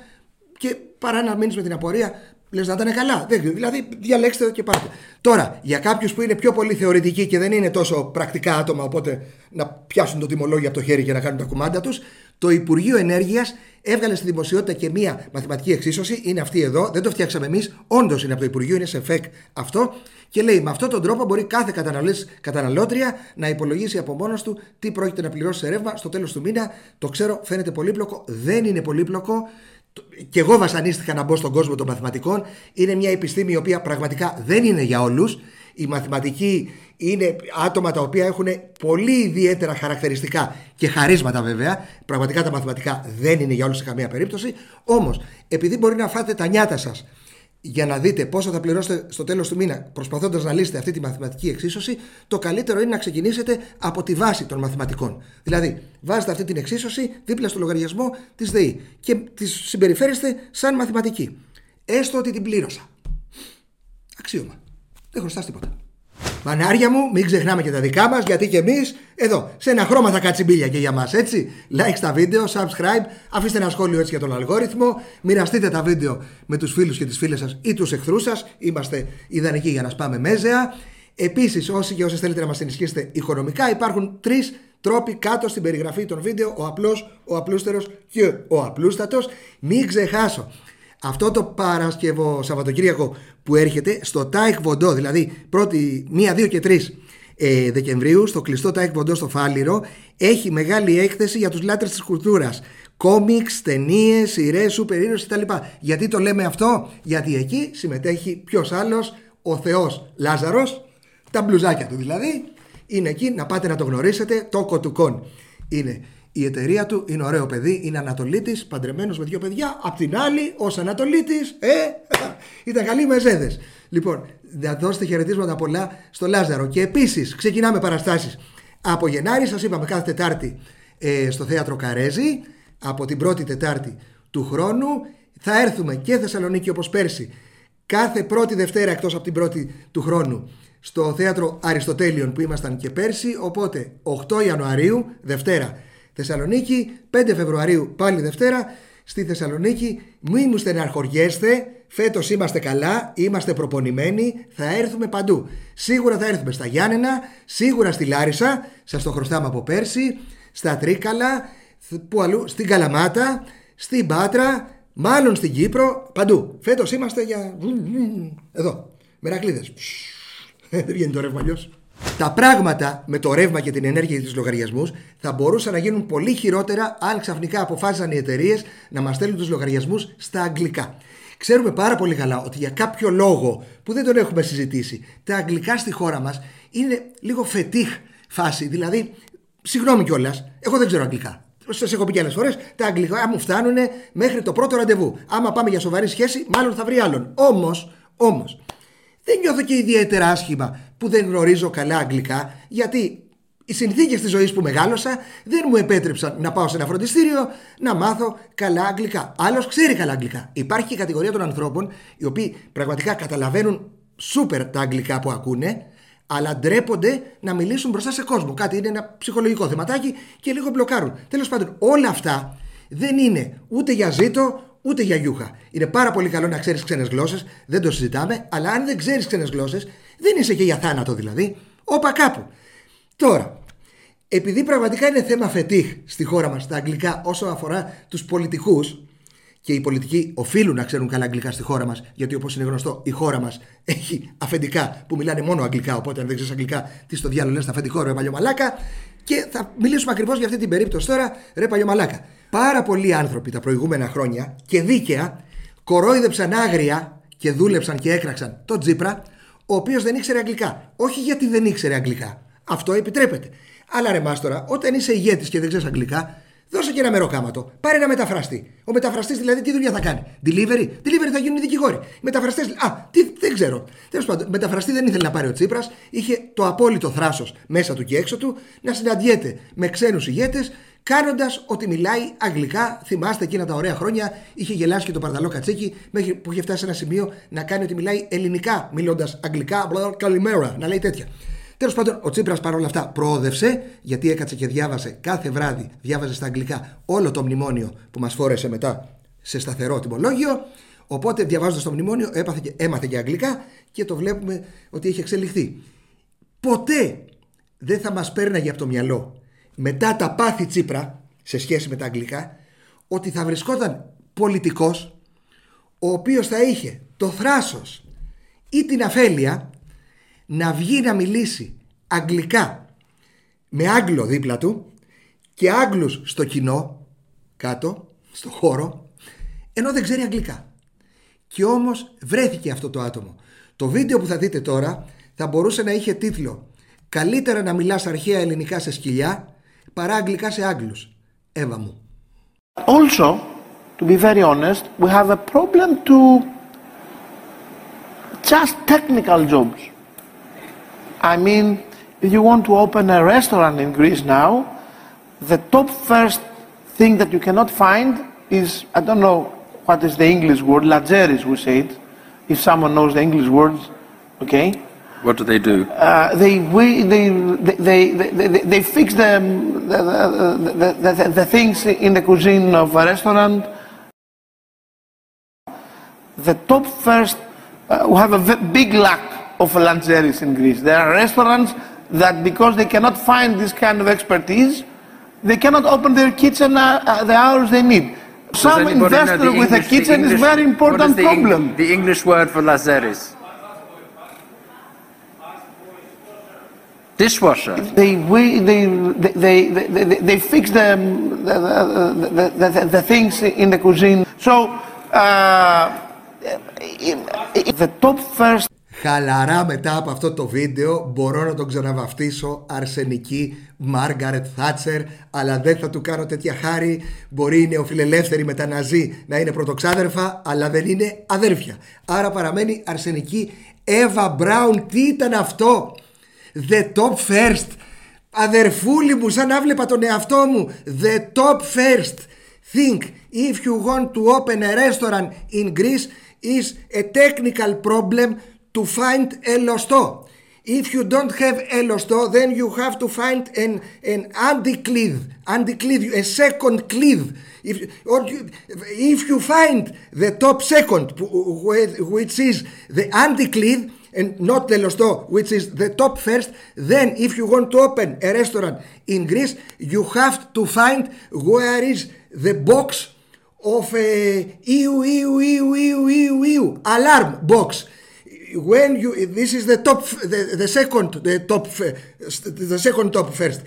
και παρά να μείνεις με την απορία Λες να ήταν καλά. Δεν, δηλαδή, διαλέξτε το και πάτε. Τώρα, για κάποιους που είναι πιο πολύ θεωρητικοί και δεν είναι τόσο πρακτικά άτομα, οπότε να πιάσουν το τιμολόγιο από το χέρι και να κάνουν τα κουμάντα τους, το Υπουργείο Ενέργειας έβγαλε στη δημοσιότητα και μία μαθηματική εξίσωση. Είναι αυτή εδώ, δεν το φτιάξαμε εμείς. Όντως είναι από το Υπουργείο, είναι σε ΦΕΚ αυτό. Και λέει, με αυτόν τον τρόπο μπορεί κάθε καταναλώτρια να υπολογίσει από μόνος του τι πρόκειται να πληρώσει σε ρεύμα στο τέλος του μήνα. Το ξέρω, φαίνεται πολύπλοκο. Δεν είναι πολύπλοκο και εγώ βασανίστηκα να μπω στον κόσμο των μαθηματικών. Είναι μια επιστήμη η οποία πραγματικά δεν είναι για όλους. Οι μαθηματικοί είναι άτομα τα οποία έχουν πολύ ιδιαίτερα χαρακτηριστικά και χαρίσματα βέβαια. Πραγματικά τα μαθηματικά δεν είναι για όλους σε καμία περίπτωση. Όμως, επειδή μπορεί να φάτε τα νιάτα σας για να δείτε πόσο θα πληρώσετε στο τέλος του μήνα, προσπαθώντας να λύσετε αυτή τη μαθηματική εξίσωση, το καλύτερο είναι να ξεκινήσετε από τη βάση των μαθηματικών. Δηλαδή, βάζετε αυτή την εξίσωση δίπλα στο λογαριασμό της ΔΕΗ και τη συμπεριφέρεστε σαν μαθηματική. Έστω ότι την πλήρωσα. Αξίωμα. Δεν χρωστάς τίποτα. Μανάρια μου, μην ξεχνάμε και τα δικά μας, γιατί και εμείς εδώ σε ένα χρώμα θα κάτσει μπίλια και για μας, έτσι. Like στα βίντεο, subscribe, αφήστε ένα σχόλιο έτσι για τον αλγόριθμο, μοιραστείτε τα βίντεο με τους φίλους και τις φίλες σας ή τους εχθρούς σας. Είμαστε ιδανικοί για να σπάμε μέζεα. Επίσης, όσοι και όσοι θέλετε να μας ενισχύσετε οικονομικά, υπάρχουν τρεις τρόποι κάτω στην περιγραφή των βίντεο. Ο απλός, ο απλούστερος και ο απλούστατος. Μην ξεχάσω. Αυτό το Παρασκευό Σαββατοκύριακο που έρχεται στο Τάε Κβον Ντο, δηλαδή 1η, 1, 2 και 3 ε, Δεκεμβρίου, στο κλειστό Τάε Κβον Ντο στο Φάληρο, έχει μεγάλη έκθεση για τους λάτρες της κουλτούρας. Κόμιξ, ταινίες, σειρές, σούπερ ήρωες κτλ. Γιατί το λέμε αυτό, Γιατί εκεί συμμετέχει ποιος άλλος, ο Θεός Λάζαρος, τα μπλουζάκια του δηλαδή. Είναι εκεί να πάτε να το γνωρίσετε. Το Κοτουκόν είναι η εταιρεία του, είναι ωραίο παιδί, είναι Ανατολίτης, παντρεμένος με δύο παιδιά. Απ' την άλλη, ως Ανατολίτης, ε, ήταν καλοί μεζέδες. Λοιπόν, να δώσετε χαιρετίσματα πολλά στο Λάζαρο. Και επίσης, ξεκινάμε παραστάσεις. Από Γενάρη, σας είπαμε κάθε Τετάρτη ε, στο θέατρο Καρέζη. Από την πρώτη Τετάρτη του χρόνου θα έρθουμε και Θεσσαλονίκη όπως πέρσι κάθε πρώτη Δευτέρα εκτός από την πρώτη του χρόνου στο θέατρο Αριστοτέλειων που ήμασταν και πέρσι οπότε 8 Ιανουαρίου Δευτέρα Θεσσαλονίκη 5 Φεβρουαρίου πάλι Δευτέρα στη Θεσσαλονίκη μη μου στεναρχοριέστε φέτος είμαστε καλά είμαστε προπονημένοι θα έρθουμε παντού. Σίγουρα θα έρθουμε στα Γιάννενα σίγουρα στη Λάρισα σας το χρωστάμε από πέρσι στα Τρίκαλα που αλλού, στην Καλαμάτα στην Πάτρα μάλλον στην Κύπρο παντού. Φέτος είμαστε για εδώ μερακλείδες δεν βγαίνει το ρεύμα αλλιώς τα πράγματα με το ρεύμα και την ενέργεια τη λογαριασμούς θα μπορούσαν να γίνουν πολύ χειρότερα αν ξαφνικά αποφάσισαν οι εταιρείες να μας στέλνουν τους λογαριασμούς στα αγγλικά. Ξέρουμε πάρα πολύ καλά ότι για κάποιο λόγο που δεν τον έχουμε συζητήσει, τα αγγλικά στη χώρα μας είναι λίγο φετίχ φάση. Δηλαδή, συγγνώμη κιόλας, εγώ δεν ξέρω αγγλικά. Σας έχω πει και άλλες φορές, τα αγγλικά μου φτάνουν μέχρι το πρώτο ραντεβού. Άμα πάμε για σοβαρή σχέση, μάλλον θα βρει άλλον. Όμως, όμως, δεν νιώθω και ιδιαίτερα άσχημα που δεν γνωρίζω καλά αγγλικά, γιατί οι συνθήκες της ζωής που μεγάλωσα δεν μου επέτρεψαν να πάω σε ένα φροντιστήριο να μάθω καλά αγγλικά. Άλλος ξέρει καλά αγγλικά. Υπάρχει και η κατηγορία των ανθρώπων οι οποίοι πραγματικά καταλαβαίνουν σούπερ τα αγγλικά που ακούνε, αλλά ντρέπονται να μιλήσουν μπροστά σε κόσμο. Κάτι είναι ένα ψυχολογικό θεματάκι και λίγο μπλοκάρουν. Τέλος πάντων, όλα αυτά δεν είναι ούτε για ζήτο, ούτε για γιούχα. Είναι πάρα πολύ καλό να ξέρεις ξένες γλώσσες, δεν το συζητάμε, αλλά αν δεν ξέρεις ξένες γλώσσες, δεν είσαι και για θάνατο δηλαδή. Όπα κάπου. Τώρα, επειδή πραγματικά είναι θέμα φετίχ στη χώρα μας τα αγγλικά όσο αφορά τους πολιτικούς, και οι πολιτικοί οφείλουν να ξέρουν καλά αγγλικά στη χώρα μας, γιατί όπως είναι γνωστό, η χώρα μας έχει αφεντικά που μιλάνε μόνο αγγλικά. Οπότε, αν δεν ξέρεις αγγλικά, τι στο διάλογο λες, αφεντικό ρε παλιωμαλάκα. Και θα μιλήσουμε ακριβώς για αυτή την περίπτωση τώρα, ρε παλιωμαλάκα. Πάρα πολλοί άνθρωποι τα προηγούμενα χρόνια και δίκαια κορόιδεψαν άγρια και δούλεψαν και έκραξαν τον Τζίπρα, ο οποίος δεν ήξερε αγγλικά. Όχι γιατί δεν ήξερε αγγλικά. Αυτό επιτρέπεται. Αλλά ρε μάστορα, όταν είσαι ηγέτης και δεν ξέρεις αγγλικά, Δώσε και ένα μεροκάματο. Πάρε ένα μεταφραστή. Ο μεταφραστής δηλαδή τι δουλειά θα κάνει; Delivery; Delivery θα γίνουν οι δικηγόροι. Μεταφραστές. Α, τι, δεν ξέρω. Τέλος πάντων, μεταφραστή δεν ήθελε να πάρει ο Τσίπρας. Είχε το απόλυτο θράσος μέσα του και έξω του να συναντιέται με ξένους ηγέτες κάνοντας ότι μιλάει αγγλικά. Θυμάστε εκείνα τα ωραία χρόνια. Είχε γελάσει και το Παρδαλό Κατσίκι μέχρι που είχε φτάσει σε ένα σημείο να κάνει ότι μιλάει ελληνικά μιλώντας αγγλικά. Καλημέρα, να λέει τέτοια. Τέλος πάντων, ο Τσίπρας παρόλα αυτά προόδευσε, γιατί έκατσε και διάβασε κάθε βράδυ, διάβαζε στα αγγλικά όλο το μνημόνιο που μας φόρεσε μετά σε σταθερό τιμολόγιο. Οπότε, διαβάζοντας το μνημόνιο, έπαθε και, έμαθε και αγγλικά και το βλέπουμε ότι έχει εξελιχθεί. Ποτέ δεν θα μας πέρναγε από το μυαλό μετά τα πάθη Τσίπρα σε σχέση με τα αγγλικά ότι θα βρισκόταν πολιτικός ο οποίος θα είχε το θράσος ή την αφέλεια να βγει να μιλήσει αγγλικά με Άγγλο δίπλα του και Άγγλους στο κοινό κάτω, στο χώρο ενώ δεν ξέρει αγγλικά. Και όμως βρέθηκε αυτό το άτομο. Το βίντεο που θα δείτε τώρα θα μπορούσε να είχε τίτλο «Καλύτερα να μιλάς αρχαία ελληνικά σε σκυλιά παρά αγγλικά σε Άγγλους». Εύα μου. Also, to be very honest, we have a problem to just technical jobs. I mean, if you want to open a restaurant in Greece now, the top first thing that you cannot find is, I don't know what is the English word, lageris we say it, if someone knows the English words, okay? What do they do? Uh, they, we, they, they, they, they, fix the, the, the, the, the things in the cuisine of a restaurant. The top first, uh, we have a big lack of Langeris in Greece. There are restaurants that because they cannot find this kind of expertise, they cannot open their kitchen uh, uh, the hours they need. Some investor with a English- the kitchen is very important the Eng- problem. The English word for lazeris. Dishwasher. They, we, they, they, they, they, they fix the, the, the, the, the, the things in the cuisine. So, uh, the top first Χαλαρά μετά από αυτό το βίντεο μπορώ να τον ξαναβαφτίσω αρσενική Μάργαρετ Θάτσερ αλλά δεν θα του κάνω τέτοια χάρη μπορεί οι νεοφιλελεύθεροι μεταναζί να είναι πρωτοξάδερφα αλλά δεν είναι αδέρφια άρα παραμένει αρσενική Εύα Μπράουν τι ήταν αυτό; The top first Αδερφούλη μου σαν να βλέπα τον εαυτό μου The top first Think if you want to open a restaurant in Greece is a technical problem to find a losto. If you don't have a losto, then you have to find an an anti-cleave, anti-cleave, a second cleave. If or you, if you find the top second, wh- which is the anti-cleave, and not the losto, which is the top first, then if you want to open a restaurant in Greece, you have to find where is the box of a EU, EU, EU, EU, EU, EU alarm box. When you this is the top the, the second the top the second top first. Uh,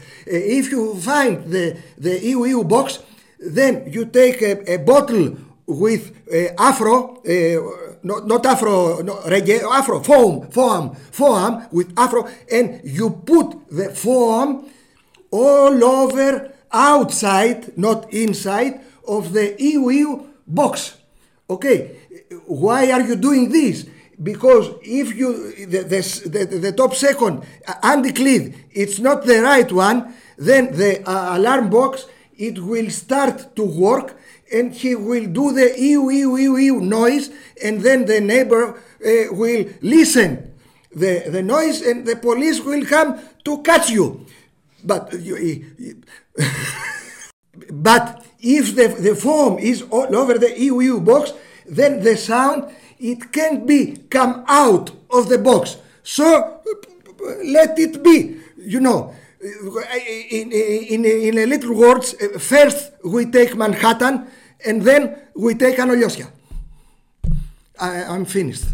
if you find the the EU, EU box, then you take a, a bottle with uh, afro uh, not, not afro no, reggae afro foam foam foam with afro and you put the foam all over outside not inside of the EU, box. Okay why are you doing this? Because if you the, the, the, the top second anti-cleave it's not the right one then the uh, alarm box it will start to work and he will do the ew, ew, ew, ew noise and then the neighbor uh, will listen the, the noise and the police will come to catch you but eh, you, eh, but if the, the foam is all over the EU box, then the sound it can't be come out of the box. So let it be. You know, in, in, in a little words, first we take Manhattan and then we take Anoliosia. I, I'm finished.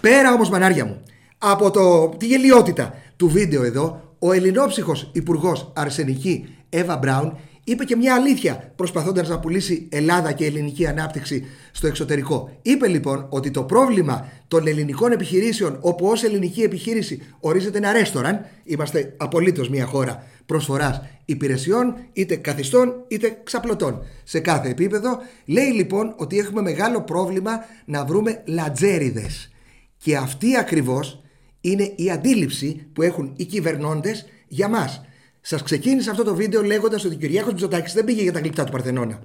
Πέρα όμως μανάρια μου, από το, τη γελιότητα του βίντεο εδώ, ο ελληνόψυχος υπουργός Αρσενική Εύα Μπράουν είπε και μια αλήθεια προσπαθώντας να πουλήσει Ελλάδα και ελληνική ανάπτυξη στο εξωτερικό. Είπε λοιπόν ότι το πρόβλημα των ελληνικών επιχειρήσεων όπου ως ελληνική επιχείρηση ορίζεται ένα ρέστοραν, είμαστε απολύτως μια χώρα προσφοράς υπηρεσιών είτε καθιστών είτε ξαπλωτών σε κάθε επίπεδο, λέει λοιπόν ότι έχουμε μεγάλο πρόβλημα να βρούμε λατζέριδες. Και αυτή ακριβώς είναι η αντίληψη που έχουν οι κυβερνώντες για μας. Σας ξεκίνησα αυτό το βίντεο λέγοντας ότι ο Κυριάκος Μητσοτάκης δεν πήγε για τα γλυπτά του Παρθενώνα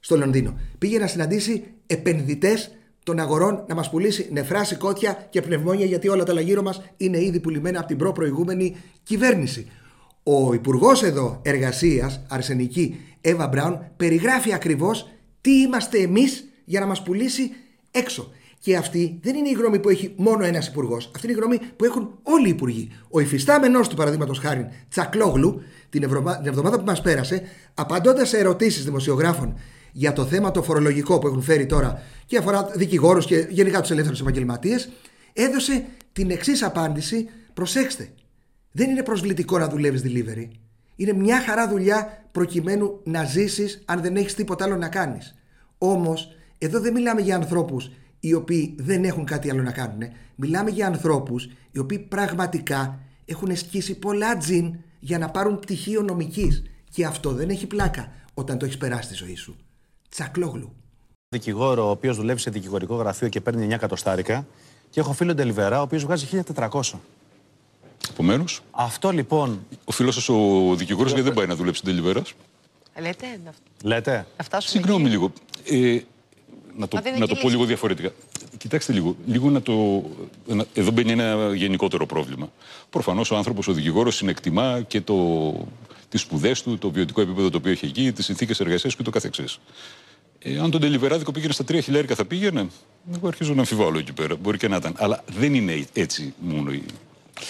στο Λονδίνο. Πήγε να συναντήσει επενδυτές των αγορών να μας πουλήσει νεφρά, σηκώτια και πνευμόνια γιατί όλα τα λαγύρω μας είναι ήδη πουλημένα από την προ-προηγούμενη κυβέρνηση. Ο υπουργός εδώ εργασίας, αρσενική, Εύα Μπράουν, περιγράφει ακριβώς τι είμαστε εμείς για να μας πουλήσει έξω. Και αυτή δεν είναι η γνώμη που έχει μόνο ένας υπουργός. Αυτή είναι η γνώμη που έχουν όλοι οι υπουργοί. Ο υφιστάμενος του, παραδείγματος χάρη, Τσακλόγλου, την, ευρωμα... την εβδομάδα που μας πέρασε, απαντώντας σε ερωτήσεις δημοσιογράφων για το θέμα το φορολογικό που έχουν φέρει τώρα και αφορά δικηγόρους και γενικά τους ελεύθερους επαγγελματίες, έδωσε την εξής απάντηση. Προσέξτε, δεν είναι προσβλητικό να δουλεύεις delivery. Είναι μια χαρά δουλειά προκειμένου να ζήσεις αν δεν έχεις τίποτα άλλο να κάνεις. Όμως, εδώ δεν μιλάμε για ανθρώπους οι οποίοι δεν έχουν κάτι άλλο να κάνουν. Μιλάμε για ανθρώπους οι οποίοι πραγματικά έχουν σκίσει πολλά τζιν για να πάρουν πτυχίο νομικής. Και αυτό δεν έχει πλάκα όταν το έχεις περάσει τη ζωή σου. Τσακλόγλου. Δικηγόρο, ο οποίος δουλεύει σε δικηγορικό γραφείο και παίρνει 9 εκατοστάρικα. Και έχω φίλο Ντελιβερά, ο οποίος βγάζει 1400. Επομένως, Αυτό λοιπόν. ο φίλος σας ο δικηγόρος γιατί δεν πάει να δουλέψει την Τελιβέρα. Λέτε, να Λέτε. να φτάσουμε Συγγνώμη εκεί. λίγο. Ε, να το, Μα δεν είναι να το και πω λύση. λίγο διαφορετικά. Κοιτάξτε λίγο. λίγο να το, να- εδώ μπαίνει ένα γενικότερο πρόβλημα. Προφανώς ο άνθρωπος, ο δικηγόρος, συνεκτιμά και το, τις σπουδές του, το βιωτικό επίπεδο το οποίο έχει εκεί, τις συνθήκες εργασίας και το καθεξής. Ε, αν τον τελιβεράδικο πήγαινε στα τρία χιλιάρικα θα πήγαινε. Εγώ αρχίζω να αμφιβάλλω εκεί πέρα. Μπορεί και να ήταν. Αλλά δεν είναι έτσι μόνο η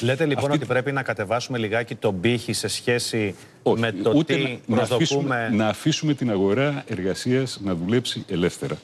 Λέτε λοιπόν Αυτή- ότι πρέπει να κατεβάσουμε λιγάκι τον πύχη σε σχέση Όχι, με το ούτε τι να, να, αφήσουμε, προσδοκούμε. να αφήσουμε την αγορά εργασίας να δουλέψει ελεύθερα.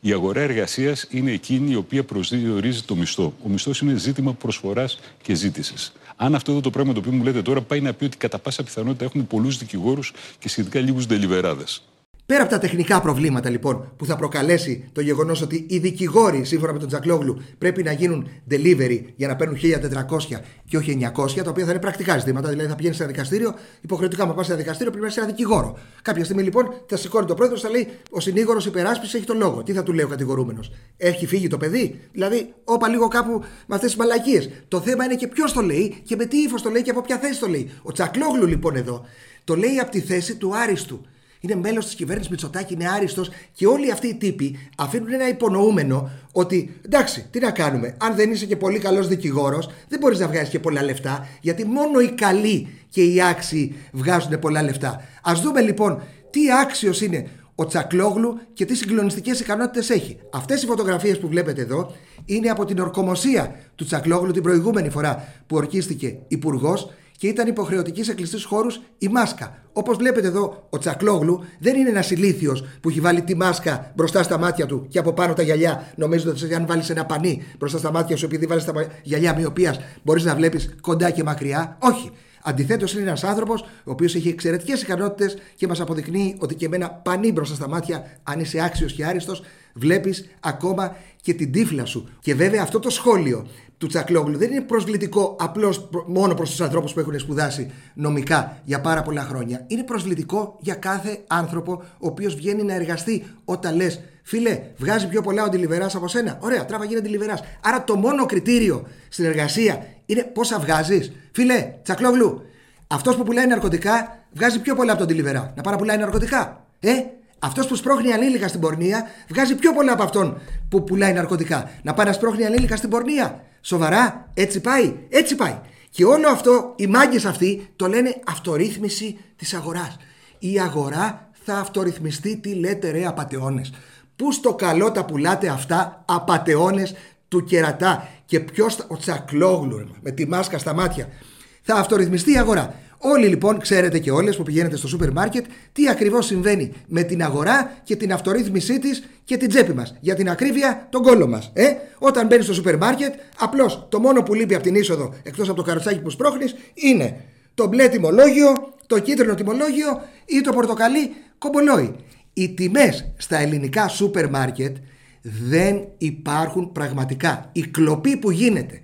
Η αγορά εργασίας είναι εκείνη η οποία προσδιορίζει το μισθό. Ο μισθός είναι ζήτημα προσφοράς και ζήτησης. Αν αυτό εδώ το πράγμα το οποίο μου λέτε τώρα πάει να πει ότι κατά πάσα πιθανότητα έχουμε πολλούς δικηγόρους και σχετικά λίγους ντελιβεράδες. Πέρα από τα τεχνικά προβλήματα λοιπόν που θα προκαλέσει το γεγονός ότι οι δικηγόροι, σύμφωνα με τον Τζακλόγλου, πρέπει να γίνουν delivery για να παίρνουν 1400 και όχι 900, τα οποία θα είναι πρακτικά ζητήματα. Δηλαδή θα πηγαίνεις σε ένα δικαστήριο, υποχρεωτικά, μα πας σε ένα δικαστήριο πρέπει να είσαι ένα δικηγόρο. Κάποια στιγμή λοιπόν θα σηκώνει το πρόεδρος, θα λέει Ο συνήγορος υπεράσπισης έχει τον λόγο. Τι θα του λέει ο κατηγορούμενος. Έχει φύγει το παιδί. Δηλαδή, όπα λίγο κάπου με αυτές τις μαλακίες. Το θέμα είναι και ποιος το λέει και με τι ύφος το λέει και από ποια θέση το λέει. Ο Τσακλόγλου λοιπόν εδώ το λέει από τη θέση του άριστου είναι μέλος της κυβέρνησης Μητσοτάκη, είναι άριστος και όλοι αυτοί οι τύποι αφήνουν ένα υπονοούμενο ότι εντάξει, τι να κάνουμε. Αν δεν είσαι και πολύ καλός δικηγόρος, δεν μπορείς να βγάζεις και πολλά λεφτά, γιατί μόνο οι καλοί και οι άξιοι βγάζουν πολλά λεφτά. Α δούμε λοιπόν τι άξιος είναι ο Τσακλόγλου και τι συγκλονιστικές ικανότητες έχει. Αυτές οι φωτογραφίες που βλέπετε εδώ είναι από την ορκομοσία του Τσακλόγλου την προηγούμενη φορά που ορκίστηκε υπουργός και ήταν υποχρεωτικής σε κλειστού χώρους η μάσκα. Όπως βλέπετε εδώ, ο Τσακλόγλου δεν είναι ένας ηλίθιος που έχει βάλει τη μάσκα μπροστά στα μάτια του και από πάνω τα γυαλιά, νομίζοντα ότι αν βάλεις ένα πανί μπροστά στα μάτια σου, επειδή βάλεις τα γυαλιά μοιοπίας, μπορείς να βλέπεις κοντά και μακριά. Όχι. Αντιθέτως, είναι ένας άνθρωπος ο οποίος έχει εξαιρετικές ικανότητες και μας αποδεικνύει ότι και με ένα πανί μπροστά στα μάτια, αν είσαι άξιος και άριστος, βλέπεις ακόμα και την τύφλα σου. Και βέβαια αυτό το σχόλιο του Τσακλόγλου δεν είναι προσβλητικό απλώς μόνο προς τους ανθρώπους που έχουν σπουδάσει νομικά για πάρα πολλά χρόνια. Είναι προσβλητικό για κάθε άνθρωπο ο οποίος βγαίνει να εργαστεί όταν λες. Φίλε, βγάζει πιο πολλά ο ντιλιβερά από σένα. Ωραία, τράβα γίνει ντιλιβερά. Άρα το μόνο κριτήριο στην εργασία είναι πόσα βγάζεις. Φίλε, Τσακλόγλου, αυτός που πουλάει ναρκωτικά βγάζει πιο πολλά από τον ντιλιβερά. Να παραπουλάει ναρκωτικά. Ε, αυτός που σπρώχνει ανήλικα στην πορνεία βγάζει πιο πολλά από αυτόν που πουλάει ναρκωτικά. Να πάει να σπρώχνει ανήλικα στην πορνεία. Σοβαρά, έτσι πάει, έτσι πάει. Και όλο αυτό, οι μάγκες αυτοί το λένε αυτορύθμιση της αγοράς. Η αγορά θα αυτορυθμιστεί, τι λέτε ρε απαταιώνες. Πού στο καλό τα πουλάτε αυτά απαταιώνες του κερατά. Και ποιος, ο Τσακλόγλου, ρε, με τη μάσκα στα μάτια. Θα αυτορυθμιστεί η αγορά. Όλοι λοιπόν ξέρετε και όλες που πηγαίνετε στο σούπερ μάρκετ τι ακριβώς συμβαίνει με την αγορά και την αυτορύθμισή της και την τσέπη μας. Για την ακρίβεια τον κόλλο μας. Ε; Όταν μπαίνει στο σούπερ μάρκετ απλώς το μόνο που λείπει από την είσοδο εκτός από το καροτσάκι που σπρώχνεις είναι το μπλε τιμολόγιο, το κίτρινο τιμολόγιο ή το πορτοκαλί κομπολόι. Οι τιμές στα ελληνικά σούπερ μάρκετ δεν υπάρχουν πραγματικά. Η κλοπή που γίνεται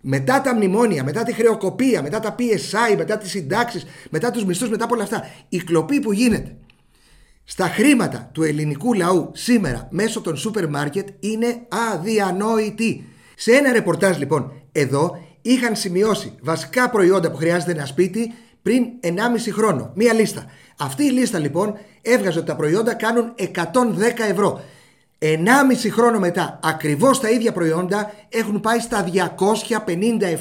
μετά τα μνημόνια, μετά τη χρεοκοπία, μετά τα PSI, μετά τις συντάξεις, μετά τους μισθούς, μετά από όλα αυτά. Η κλοπή που γίνεται στα χρήματα του ελληνικού λαού σήμερα μέσω των σούπερ μάρκετ είναι αδιανόητη. Σε ένα ρεπορτάζ λοιπόν εδώ είχαν σημειώσει βασικά προϊόντα που χρειάζεται ένα σπίτι πριν 1,5 χρόνο. Μία λίστα. Αυτή η λίστα λοιπόν έβγαζε ότι τα προϊόντα κάνουν 110 ευρώ. 1,5 χρόνο μετά ακριβώς τα ίδια προϊόντα έχουν πάει στα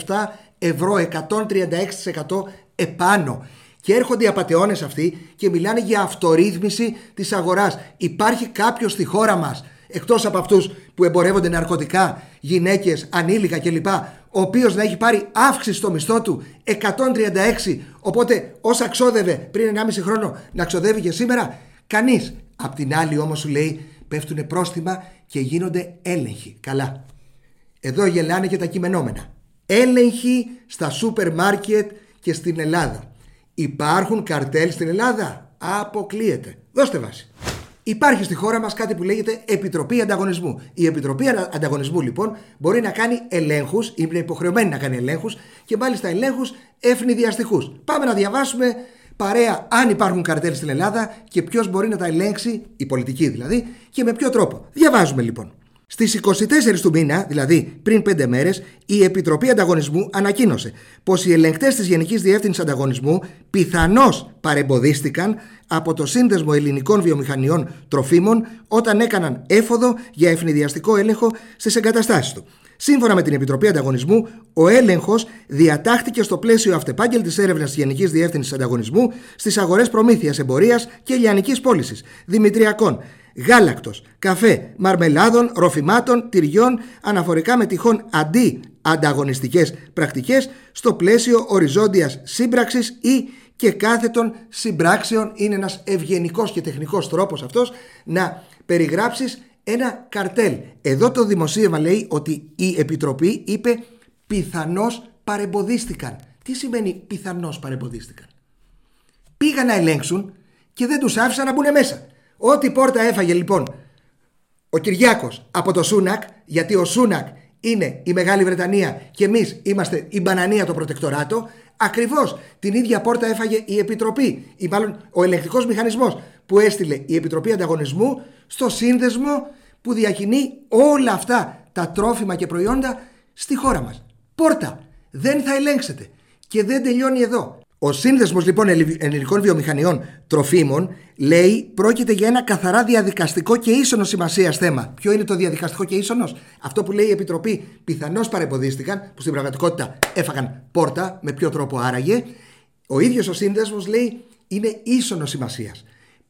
257 ευρώ, 136% επάνω. Και έρχονται οι απαταιώνες αυτοί και μιλάνε για αυτορύθμιση της αγοράς. Υπάρχει κάποιος στη χώρα μας, εκτός από αυτούς που εμπορεύονται ναρκωτικά, γυναίκες, ανήλικα κλπ, ο οποίος να έχει πάρει αύξηση στο μισθό του 136, οπότε όσα ξόδευε πριν 1,5 χρόνο να ξοδεύει και σήμερα, κανείς. Απ' την άλλη όμως σου λέει πέφτουν πρόστιμα και γίνονται έλεγχοι. Καλά. Εδώ γελάνε και τα κειμενόμενα. Έλεγχοι στα σούπερ μάρκετ και στην Ελλάδα. Υπάρχουν καρτέλ στην Ελλάδα. Αποκλείεται. Δώστε βάση. Υπάρχει στη χώρα μας κάτι που λέγεται Επιτροπή Ανταγωνισμού. Η Επιτροπή Ανταγωνισμού λοιπόν μπορεί να κάνει ελέγχους, είναι υποχρεωμένη να κάνει ελέγχους και μάλιστα ελέγχους ευνηδιαστικούς. Πάμε να διαβάσουμε παρέα αν υπάρχουν καρτέλ στην Ελλάδα και ποιος μπορεί να τα ελέγξει, η πολιτική δηλαδή, και με ποιο τρόπο. Διαβάζουμε λοιπόν. Στις 24 του μήνα, δηλαδή πριν 5 μέρες, η Επιτροπή Ανταγωνισμού ανακοίνωσε πως οι ελεγκτές της Γενικής Διεύθυνσης Ανταγωνισμού πιθανώς παρεμποδίστηκαν από το Σύνδεσμο Ελληνικών Βιομηχανιών Τροφίμων όταν έκαναν έφοδο για ευνηδιαστικό έλεγχο στις εγκαταστάσεις του. Σύμφωνα με την Επιτροπή Ανταγωνισμού, ο έλεγχος διατάχθηκε στο πλαίσιο αυτεπάγγελτης έρευνας της Γενικής Διεύθυνσης Ανταγωνισμού στις αγορές προμήθειας εμπορίας και λιανικής πώλησης, Δημητριακών, γάλακτος, καφέ, μαρμελάδων, ροφημάτων, τυριών αναφορικά με τυχόν αντί ανταγωνιστικές πρακτικές στο πλαίσιο οριζόντιας σύμπραξης ή και κάθετων συμπράξεων είναι ένας ευγενικός και τεχνικός τρόπος αυτός να περιγράψεις ένα καρτέλ. Εδώ το δημοσίευμα λέει ότι η Επιτροπή είπε πιθανώς παρεμποδίστηκαν. Τι σημαίνει πιθανώς παρεμποδίστηκαν. Πήγαν να ελέγξουν και δεν τους άφησαν να μπουν μέσα. Ό,τι πόρτα έφαγε λοιπόν ο Κυριάκος από το Σούνακ, γιατί ο Σούνακ είναι η Μεγάλη Βρετανία και εμείς είμαστε η Μπανανία το προτεκτοράτο, ακριβώς την ίδια πόρτα έφαγε η Επιτροπή, ή μάλλον ο ελεγκτικός μηχανισμός που έστειλε η Επιτροπή Ανταγωνισμού στο σύνδεσμο που διακινεί όλα αυτά τα τρόφιμα και προϊόντα στη χώρα μας. Πόρτα. Δεν θα ελέγξετε. Και δεν τελειώνει εδώ. Ο σύνδεσμος λοιπόν ελληνικών βιομηχανιών τροφίμων λέει πρόκειται για ένα καθαρά διαδικαστικό και ίσονο σημασία θέμα. Ποιο είναι το διαδικαστικό και ίσονος, Αυτό που λέει η Επιτροπή πιθανώς παρεμποδίστηκαν, που στην πραγματικότητα έφαγαν πόρτα, με ποιο τρόπο άραγε. Ο ίδιος ο σύνδεσμος λέει είναι ίσονο σημασίας.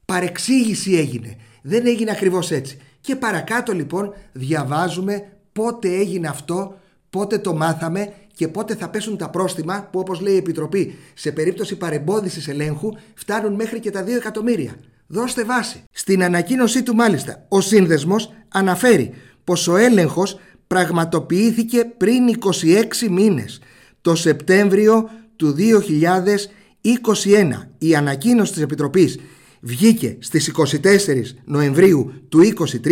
Παρεξήγηση έγινε. Δεν έγινε ακριβώς έτσι. Και παρακάτω λοιπόν διαβάζουμε πότε έγινε αυτό, πότε το μάθαμε και πότε θα πέσουν τα πρόστιμα που όπως λέει η Επιτροπή σε περίπτωση παρεμπόδισης ελέγχου φτάνουν μέχρι και τα 2 εκατομμύρια. Δώστε βάση. Στην ανακοίνωσή του μάλιστα ο σύνδεσμος αναφέρει πως ο έλεγχος πραγματοποιήθηκε πριν 26 μήνες το Σεπτέμβριο του 2021. Η ανακοίνωση της Επιτροπής βγήκε στις 24 Νοεμβρίου του 2023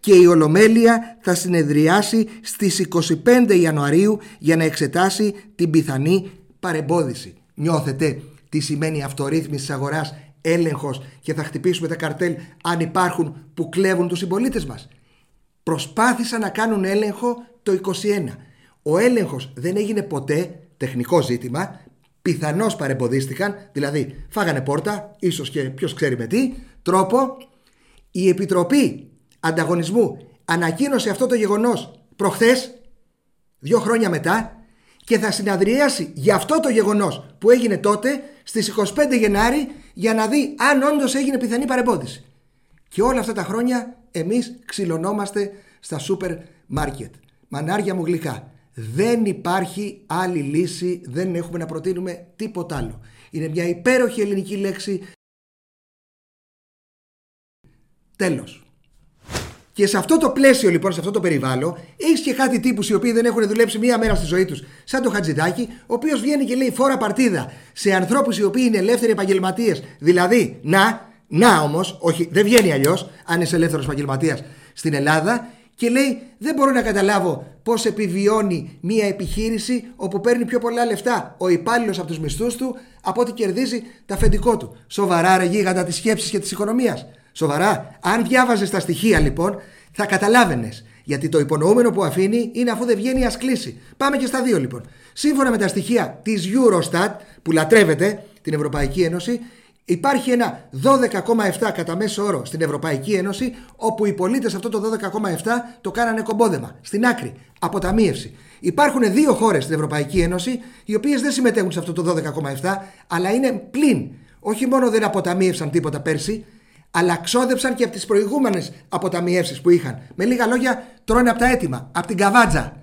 και η Ολομέλεια θα συνεδριάσει στις 25 Ιανουαρίου για να εξετάσει την πιθανή παρεμπόδιση. Νιώθετε τι σημαίνει αυτορύθμιση της αγοράς, έλεγχος και θα χτυπήσουμε τα καρτέλ αν υπάρχουν που κλέβουν τους συμπολίτες μας. Προσπάθησαν να κάνουν έλεγχο το 21. Ο έλεγχος δεν έγινε ποτέ τεχνικό ζήτημα, πιθανώς παρεμποδίστηκαν, δηλαδή φάγανε πόρτα, ίσως και ποιος ξέρει με τι τρόπο. Η Επιτροπή Ανταγωνισμού ανακοίνωσε αυτό το γεγονός προχθές, δύο χρόνια μετά, και θα συναδριάσει για αυτό το γεγονός που έγινε τότε στις 25 Γενάρη για να δει αν όντως έγινε πιθανή παρεμπόδιση. Και όλα αυτά τα χρόνια εμείς ξυλωνόμαστε στα σούπερ μάρκετ. Μανάρια μου γλυκά. Δεν υπάρχει άλλη λύση, δεν έχουμε να προτείνουμε τίποτα άλλο. Είναι μια υπέροχη ελληνική λέξη. Τέλος. Και σε αυτό το πλαίσιο λοιπόν, σε αυτό το περιβάλλον, έχεις και κάτι τύπους οι οποίοι δεν έχουν δουλέψει μία μέρα στη ζωή τους, σαν το Χατζηδάκι, ο οποίος βγαίνει και λέει φόρα παρτίδα σε ανθρώπους οι οποίοι είναι ελεύθεροι επαγγελματίες. Δηλαδή, να, να όμως, όχι, δεν βγαίνει αλλιώς, αν είσαι ελεύθερος επαγγελματίας στην Ελλάδα, και λέει δεν μπορώ να καταλάβω πώς επιβιώνει μια επιχείρηση όπου παίρνει πιο πολλά λεφτά ο υπάλληλος από τους μισθούς του από ό,τι κερδίζει τα αφεντικό του. Σοβαρά ρε γίγαντα της σκέψης και της οικονομίας. Σοβαρά. Αν διάβαζες τα στοιχεία λοιπόν θα καταλάβαινες. Γιατί το υπονοούμενο που αφήνει είναι αφού δεν βγαίνει α κλείσει. Πάμε και στα δύο λοιπόν. Σύμφωνα με τα στοιχεία της Eurostat που λατρεύεται την Ευρωπαϊκή Ένωση, Υπάρχει ένα 12,7 κατά μέσο όρο στην Ευρωπαϊκή Ένωση, όπου οι πολίτες αυτό το 12,7 το κάνανε κομπόδεμα, στην άκρη, αποταμίευση. Υπάρχουν δύο χώρες στην Ευρωπαϊκή Ένωση, οι οποίες δεν συμμετέχουν σε αυτό το 12,7, αλλά είναι πλην. Όχι μόνο δεν αποταμίευσαν τίποτα πέρσι, αλλά ξόδεψαν και από τις προηγούμενες αποταμιεύσεις που είχαν. Με λίγα λόγια, τρώνε από τα έτοιμα, από την καβάτζα.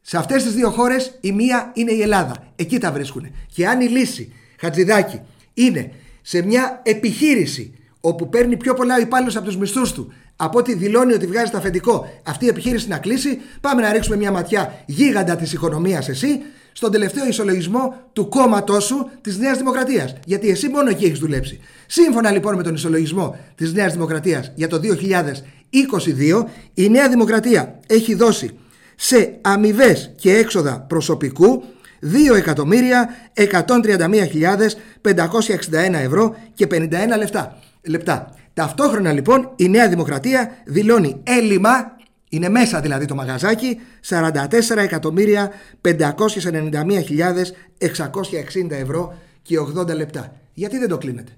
Σε αυτές τις δύο χώρες η μία είναι η Ελλάδα. Εκεί τα βρίσκουν. Και αν η λύση, Χατζηδάκη, είναι σε μια επιχείρηση όπου παίρνει πιο πολλά ο υπάλληλο από τους μισθούς του από ό,τι δηλώνει ότι βγάζει το αφεντικό αυτή η επιχείρηση να κλείσει, πάμε να ρίξουμε μια ματιά γίγαντα της οικονομίας εσύ στον τελευταίο ισολογισμό του κόμματός σου της Νέας Δημοκρατίας. Γιατί εσύ μόνο εκεί έχεις δουλέψει. Σύμφωνα λοιπόν με τον ισολογισμό της Νέας Δημοκρατίας για το 2022, η Νέα Δημοκρατία έχει δώσει σε αμοιβές και έξοδα προσωπικού 2.131.561 ευρώ και 51 λεπτά. λεπτά. Ταυτόχρονα λοιπόν η Νέα Δημοκρατία δηλώνει έλλειμμα, είναι μέσα δηλαδή το μαγαζάκι, 44.591.660 ευρώ και 80 λεπτά. Γιατί δεν το κλείνετε;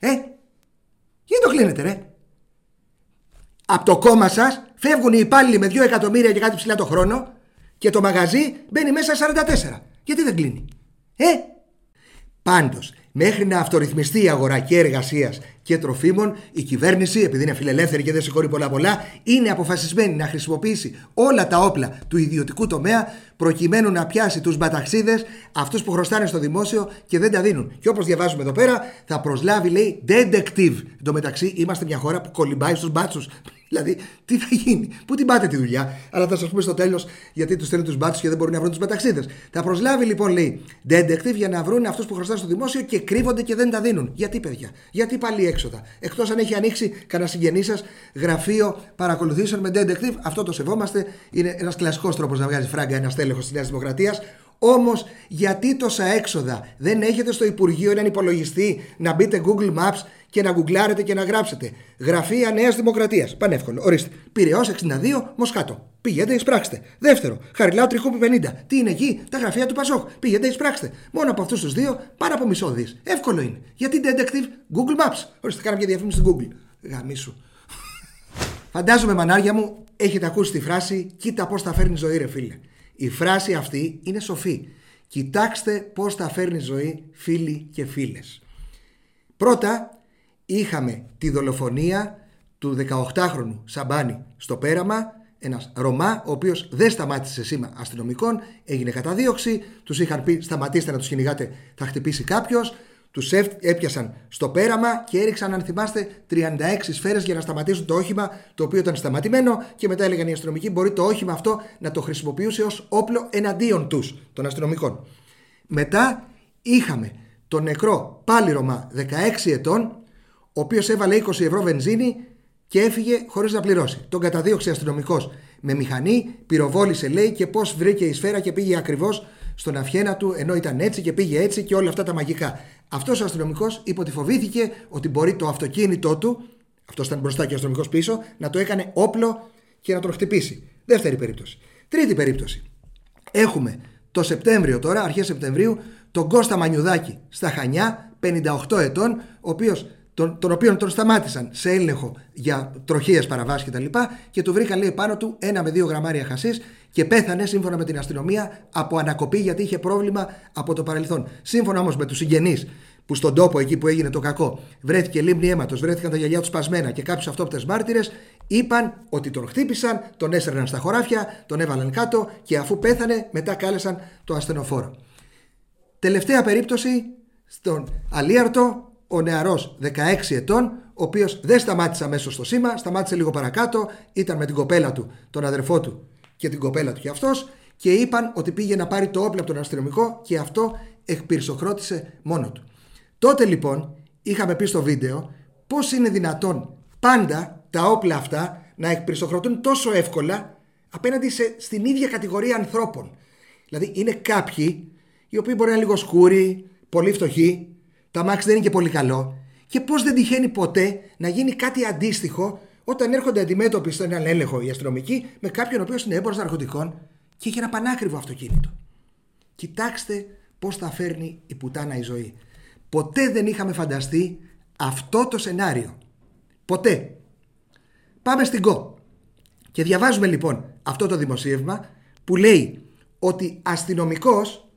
Ε, γιατί το κλείνετε ρε; Από το κόμμα σας φεύγουν οι υπάλληλοι με 2 εκατομμύρια και κάτι ψηλά το χρόνο και το μαγαζί μπαίνει μέσα 44. Γιατί δεν κλείνει; Ε! Πάντως, μέχρι να αυτορυθμιστεί η αγορά και εργασία και τροφίμων, η κυβέρνηση, επειδή είναι φιλελεύθερη και δεν συγχωρεί πολλά πολλά, είναι αποφασισμένη να χρησιμοποιήσει όλα τα όπλα του ιδιωτικού τομέα προκειμένου να πιάσει τους μπαταξίδες, αυτούς που χρωστάνε στο δημόσιο και δεν τα δίνουν. Και όπως διαβάζουμε εδώ πέρα, θα προσλάβει, λέει, detective. Εν τω μεταξύ, είμαστε μια χώρα που κολυμπάει στους μπάτσους. Δηλαδή, τι θα γίνει, πού την πάτε τη δουλειά; Αλλά θα σας πούμε στο τέλος γιατί τους στέλνουν τους μπάτσου και δεν μπορούν να βρουν τους μεταξίδες. Θα προσλάβει λοιπόν, λέει, detective για να βρουν αυτούς που χρωστάνε στο δημόσιο και κρύβονται και δεν τα δίνουν. Γιατί, παιδιά, γιατί πάλι έξοδα; Εκτός αν έχει ανοίξει κανένα συγγενή σας γραφείο παρακολουθήσεων με detective, αυτό το σεβόμαστε. Είναι ένας κλασικός τρόπος να βγάζει φράγκα ένα τέλεχο της Νέας Δημοκρατίας. Όμως, γιατί τόσα έξοδα; Δεν έχετε στο Υπουργείο έναν υπολογιστή να μπείτε Google Maps και να γκουγκλάρετε και να γράψετε. Γραφεία Νέας Δημοκρατίας. Πανεύκολο. Ορίστε. Πυραιός 62 Μοσχάτο. Πηγαίνετε, εισπράξτε. Δεύτερο. Χαριλάου Τριχούπη 50. Τι είναι εκεί, τα γραφεία του Πασόκ. Πηγαίνετε, εισπράξτε. Μόνο από αυτούς τους δύο πάνω από μισό δις. Εύκολο είναι. Γιατί detective Google Maps. Ορίστε, κάναμε μια διαφήμιση στην Google. Γαμίσου. Φαντάζομαι, μανάρια μου, έχετε ακούσει τη φράση Κοίτα πώς τα φέρνει ζωή, ρε φίλε. Η φράση αυτή είναι σοφή. Κοιτάξτε πώς τα φέρνει ζωή, φίλοι και φίλες. Πρώτα, είχαμε τη δολοφονία του 18χρονου Σαμπάνη στο Πέραμα, ένας Ρωμά, ο οποίος δεν σταμάτησε σήμα αστυνομικών, έγινε καταδίωξη, τους είχαν πει σταματήστε να τους κυνηγάτε, θα χτυπήσει κάποιος. Τους έπιασαν στο πέραμα και έριξαν, αν θυμάστε, 36 σφαίρες για να σταματήσουν το όχημα το οποίο ήταν σταματημένο. Και μετά έλεγαν οι αστυνομικοί: Μπορεί το όχημα αυτό να το χρησιμοποιούσε ως όπλο εναντίον τους, των αστυνομικών. Μετά είχαμε τον νεκρό πάλι Ρωμά 16 ετών, ο οποίος έβαλε 20 ευρώ βενζίνη και έφυγε χωρίς να πληρώσει. Τον καταδίωξε αστυνομικός με μηχανή, πυροβόλησε λέει και πώς βρήκε η σφαίρα και πήγε ακριβώς στον αυχένα του ενώ ήταν έτσι και πήγε έτσι και όλα αυτά τα μαγικά. Αυτός ο αστυνομικός είπε ότι φοβήθηκε ότι μπορεί το αυτοκίνητό του, αυτός ήταν μπροστά και ο αστυνομικός πίσω, να το έκανε όπλο και να τον χτυπήσει. Δεύτερη περίπτωση. Τρίτη περίπτωση. Έχουμε το Σεπτέμβριο τώρα, αρχές Σεπτεμβρίου, τον Κώστα Μανιουδάκη στα Χανιά, 58 ετών, ο οποίος τον, τον οποίο τον σταμάτησαν σε έλεγχο για τροχίες παραβάσεις κτλ. Και, και του βρήκαν λέει πάνω του ένα με δύο γραμμάρια χασίς και πέθανε σύμφωνα με την αστυνομία από ανακοπή γιατί είχε πρόβλημα από το παρελθόν. Σύμφωνα όμως με τους συγγενείς που στον τόπο εκεί που έγινε το κακό βρέθηκε λίμνη αίματος, βρέθηκαν τα γυαλιά τους σπασμένα και κάποιους αυτόπτες μάρτυρες, είπαν ότι τον χτύπησαν, τον έσαιρναν στα χωράφια, τον έβαλαν κάτω και αφού πέθανε, μετά κάλεσαν το ασθενοφόρο. Τελευταία περίπτωση στον Αλίαρτο, ο νεαρός 16 ετών, ο οποίος δεν σταμάτησε αμέσως στο σήμα, σταμάτησε λίγο παρακάτω, ήταν με την κοπέλα του, τον αδερφό του και την κοπέλα του και αυτός, και είπαν ότι πήγε να πάρει το όπλο από τον αστυνομικό και αυτό εκπυρσοχρότησε μόνο του. Τότε λοιπόν είχαμε πει στο βίντεο πώς είναι δυνατόν πάντα τα όπλα αυτά να εκπυρσοχροτούν τόσο εύκολα απέναντι σε, στην ίδια κατηγορία ανθρώπων. Δηλαδή είναι κάποιοι οι οποίοι μπορεί να είναι λίγο σκούροι, πολύ φτωχοί, το αμάξι δεν είναι και πολύ καλό. Και πώς δεν τυχαίνει ποτέ να γίνει κάτι αντίστοιχο όταν έρχονται αντιμέτωποι στον έλεγχο οι αστυνομικοί με κάποιον ο οποίος είναι έμπορος ναρκωτικών και έχει ένα πανάκριβο αυτοκίνητο. Κοιτάξτε πώς θα φέρνει η πουτάνα η ζωή. Ποτέ δεν είχαμε φανταστεί αυτό το σενάριο. Ποτέ. Πάμε στην ΚΟ. Και διαβάζουμε λοιπόν αυτό το δημοσίευμα που λέει ότι αστυνομικός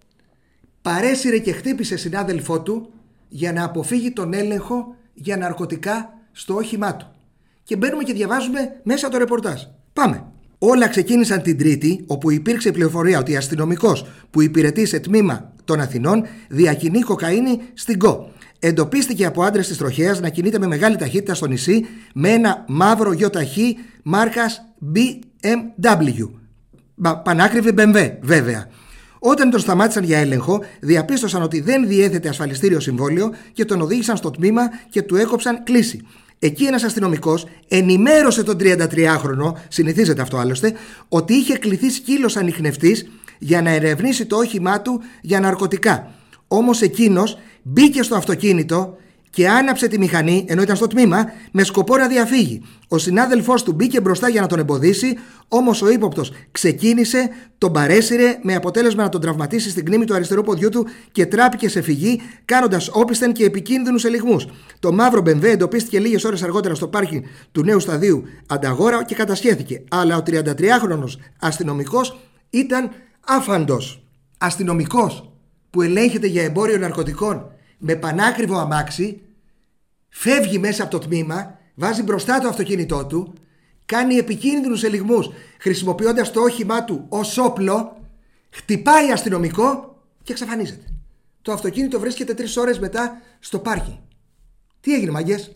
παρέσυρε και χτύπησε συνάδελφό του για να αποφύγει τον έλεγχο για ναρκωτικά στο όχημά του. Και μπαίνουμε και διαβάζουμε μέσα το ρεπορτάζ. Πάμε. Όλα ξεκίνησαν την Τρίτη, όπου υπήρξε πληροφορία ότι αστυνομικός που υπηρετεί σε τμήμα των Αθηνών διακινεί κοκαίνη στην ΚΟ. Εντοπίστηκε από άντρες της τροχέας να κινείται με μεγάλη ταχύτητα στο νησί με ένα μαύρο γιοταχή μάρκας BMW. Πανάκριβη BMW, βέβαια. Όταν τον σταμάτησαν για έλεγχο, διαπίστωσαν ότι δεν διέθετε ασφαλιστήριο συμβόλαιο και τον οδήγησαν στο τμήμα και του έκοψαν κλίση. Εκεί ένας αστυνομικός ενημέρωσε τον 33χρονο, συνηθίζεται αυτό άλλωστε, ότι είχε κληθεί σκύλος ανοιχνευτή για να ερευνήσει το όχημά του για ναρκωτικά. Όμως εκείνος μπήκε στο αυτοκίνητο και άναψε τη μηχανή ενώ ήταν στο τμήμα με σκοπό να διαφύγει. Ο συνάδελφός του μπήκε μπροστά για να τον εμποδίσει, όμως ο ύποπτος ξεκίνησε, τον παρέσυρε με αποτέλεσμα να τον τραυματίσει στην κνήμη του αριστερού ποδιού του και τράπηκε σε φυγή, κάνοντας όπισθεν και επικίνδυνους ελιγμούς. Το μαύρο μπεμβέ εντοπίστηκε λίγες ώρες αργότερα στο πάρκι του νέου σταδίου Ανταγόρα και κατασχέθηκε. Αλλά ο 33χρονο αστυνομικός ήταν άφαντος. Αστυνομικός που ελέγχεται για εμπόριο ναρκωτικών με πανάκριβο αμάξι φεύγει μέσα από το τμήμα, βάζει μπροστά το αυτοκίνητό του, κάνει επικίνδυνους ελιγμούς χρησιμοποιώντας το όχημά του ως όπλο, χτυπάει αστυνομικό και εξαφανίζεται. Το αυτοκίνητο βρίσκεται τρεις ώρες μετά στο πάρκι. Τι έγινε μαγκές,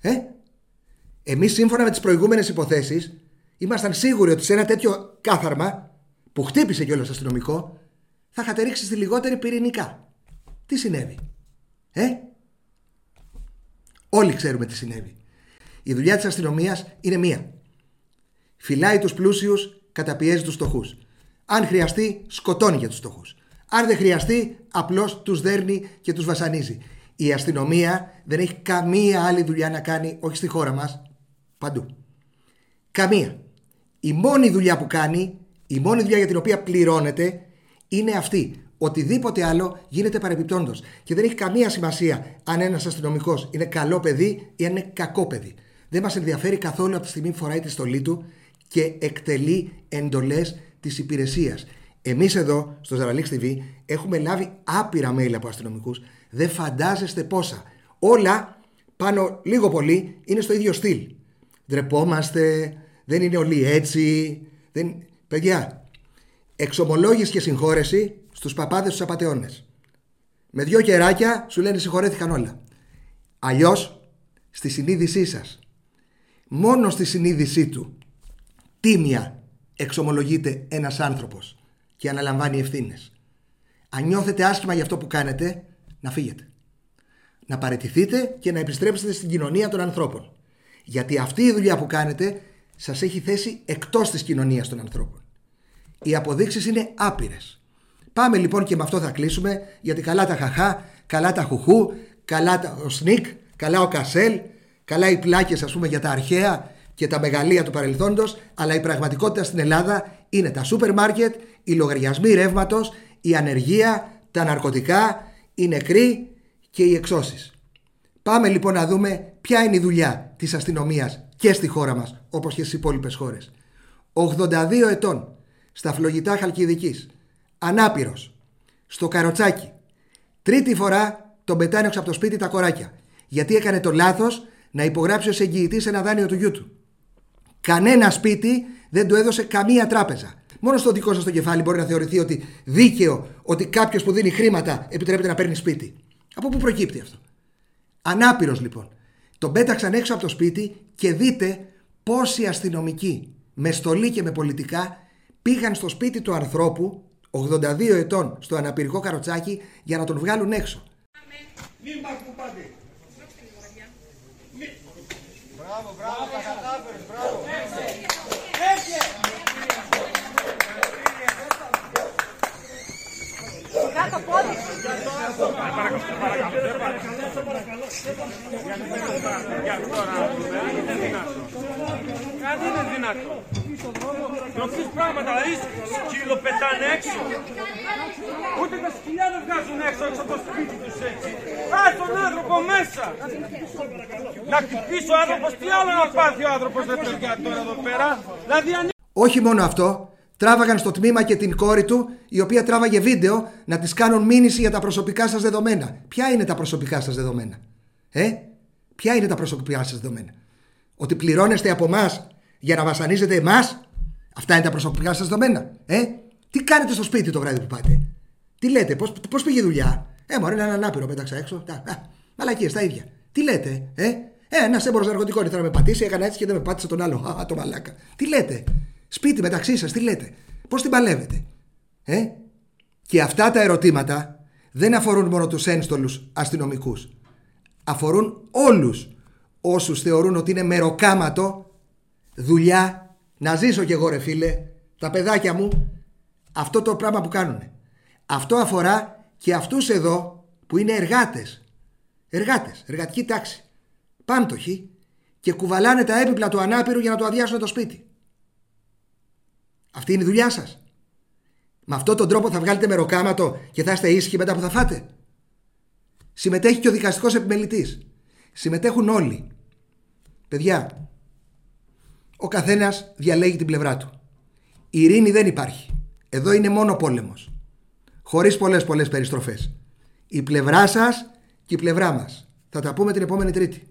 ε; Εμείς σύμφωνα με τις προηγούμενες υποθέσεις ήμασταν σίγουροι ότι σε ένα τέτοιο κάθαρμα που χτύπησε κιόλας αστυνομικό θα είχατε ρίξει στη λιγότερη πυρηνικά. Τι συνέβη, ε; Όλοι ξέρουμε τι συνέβη. Η δουλειά της αστυνομίας είναι μία. Φυλάει τους πλούσιους, καταπιέζει τους φτωχούς. Αν χρειαστεί, σκοτώνει για τους φτωχούς. Αν δεν χρειαστεί, απλώς τους δέρνει και τους βασανίζει. Η αστυνομία δεν έχει καμία άλλη δουλειά να κάνει, όχι στη χώρα μας, παντού. Καμία. Η μόνη δουλειά που κάνει, η μόνη δουλειά για την οποία πληρώνεται, είναι αυτή. Οτιδήποτε άλλο γίνεται παρεπιπτόντως. Και δεν έχει καμία σημασία αν ένας αστυνομικός είναι καλό παιδί ή αν είναι κακό παιδί. Δεν μας ενδιαφέρει καθόλου από τη στιγμή που φοράει τη στολή του και εκτελεί εντολές της υπηρεσίας. Εμείς εδώ στο Ζαραλίξ TV έχουμε λάβει άπειρα mail από αστυνομικούς. Δεν φαντάζεστε πόσα. Όλα πάνω λίγο πολύ είναι στο ίδιο στυλ. Ντρεπόμαστε, δεν είναι όλοι έτσι. Δεν... Παιδιά, εξομολόγηση και συγχώρεση στους παπάδες τους απατεώνες. Με δυο κεράκια σου λένε συγχωρέθηκαν όλα. Αλλιώς στη συνείδησή σας, μόνο στη συνείδησή του, τίμια εξομολογείται ένας άνθρωπος και αναλαμβάνει ευθύνες. Αν νιώθετε άσχημα για αυτό που κάνετε, να φύγετε. Να παραιτηθείτε και να επιστρέψετε στην κοινωνία των ανθρώπων. Γιατί αυτή η δουλειά που κάνετε σας έχει θέσει εκτός της κοινωνίας των ανθρώπων. Οι αποδείξεις είναι άπειρες. Πάμε λοιπόν και με αυτό θα κλείσουμε γιατί καλά τα χαχά, καλά τα χουχού, καλά τα, ο σνικ, καλά ο κασέλ, καλά οι πλάκες ας πούμε για τα αρχαία και τα μεγαλεία του παρελθόντος αλλά η πραγματικότητα στην Ελλάδα είναι τα σούπερ μάρκετ, οι λογαριασμοί ρεύματος, η ανεργία, τα ναρκωτικά, οι νεκροί και οι εξώσεις. Πάμε λοιπόν να δούμε ποια είναι η δουλειά της αστυνομίας και στη χώρα μας όπως και στις υπόλοιπες χώρες. 82 ετών στα φλογητά Χαλκιδικής ανάπηρος, στο καροτσάκι. Τρίτη φορά τον πετάνε από το σπίτι τα κοράκια. Γιατί έκανε το λάθος να υπογράψει ως εγγυητής ένα δάνειο του γιού του. Κανένα σπίτι δεν του έδωσε καμία τράπεζα. Μόνο στο δικό σας το κεφάλι μπορεί να θεωρηθεί ότι δίκαιο ότι κάποιος που δίνει χρήματα επιτρέπεται να παίρνει σπίτι. Από πού προκύπτει αυτό; Ανάπηρος λοιπόν. Τον πέταξαν έξω από το σπίτι και δείτε πόσοι αστυνομικοί με στολή και με πολιτικά πήγαν στο σπίτι του ανθρώπου 82 ετών στο αναπηρικό καροτσάκι για να τον βγάλουν έξω. Μπράβο, μπράβο, μπράβο. Κάτω πόδι. Κάτι είναι δυνατό. Νομίζεις πράγματα, είσαι σκύλο πετάνε έξω. Ούτε τα σκυλιά δεν βγάζουν έξω έξω από το σπίτι τους έτσι. Άσε τον άνθρωπο μέσα. Να χτυπήσει ο άνθρωπος, τι άλλο να πάθει ο άνθρωπος δεν παιδιά τώρα εδώ πέρα. Δηλαδή όχι μόνο αυτό, τράβαγαν στο τμήμα και την κόρη του, η οποία τράβαγε βίντεο να της κάνουν μήνυση για τα προσωπικά σας δεδομένα. Ποια είναι τα προσωπικά σας δεδομένα, Ε, ποια είναι τα προσωπικά σας δεδομένα; Ότι πληρώνεστε από εμάς; Για να βασανίζετε εμάς, αυτά είναι τα προσωπικά σας δεδομένα. Ε, τι κάνετε στο σπίτι το βράδυ που πάτε; Τι λέτε, πώς πώς πήγε η δουλειά; Ε, μωρέ, έναν ανάπηρο πέταξα έξω. Μαλακίες, τα ίδια. Τι λέτε, ε; Ε, ένας έμπορο ναρκωτικών ήθελα να με πατήσει, έκανα έτσι και δεν με πάτησε τον άλλο. Α, το μαλάκα. Τι λέτε; Σπίτι μεταξύ σας, τι λέτε; Πώς την παλεύετε. Ε; Και αυτά τα ερωτήματα δεν αφορούν μόνο τους ένστολους αστυνομικούς. Αφορούν όλους όσους θεωρούν ότι είναι μεροκάματο, δουλειά, να ζήσω κι εγώ ρε φίλε, τα παιδάκια μου, αυτό το πράγμα που κάνουν. Αυτό αφορά και αυτούς εδώ που είναι εργάτες. Εργάτες, εργατική τάξη. Πάμπτωχοι και κουβαλάνε τα έπιπλα του ανάπηρου για να το αδειάσουν το σπίτι. Αυτή είναι η δουλειά σας. Με αυτόν τον τρόπο θα βγάλετε μεροκάματο και θα είστε ήσυχοι μετά που θα φάτε. Συμμετέχει και ο δικαστικός επιμελητής. Συμμετέχουν όλοι. Παιδιά, ο καθένας διαλέγει την πλευρά του. Η ειρήνη δεν υπάρχει. Εδώ είναι μόνο πόλεμος. Χωρίς πολλές πολλές περιστροφές. Η πλευρά σας και η πλευρά μας. Θα τα πούμε την επόμενη Τρίτη.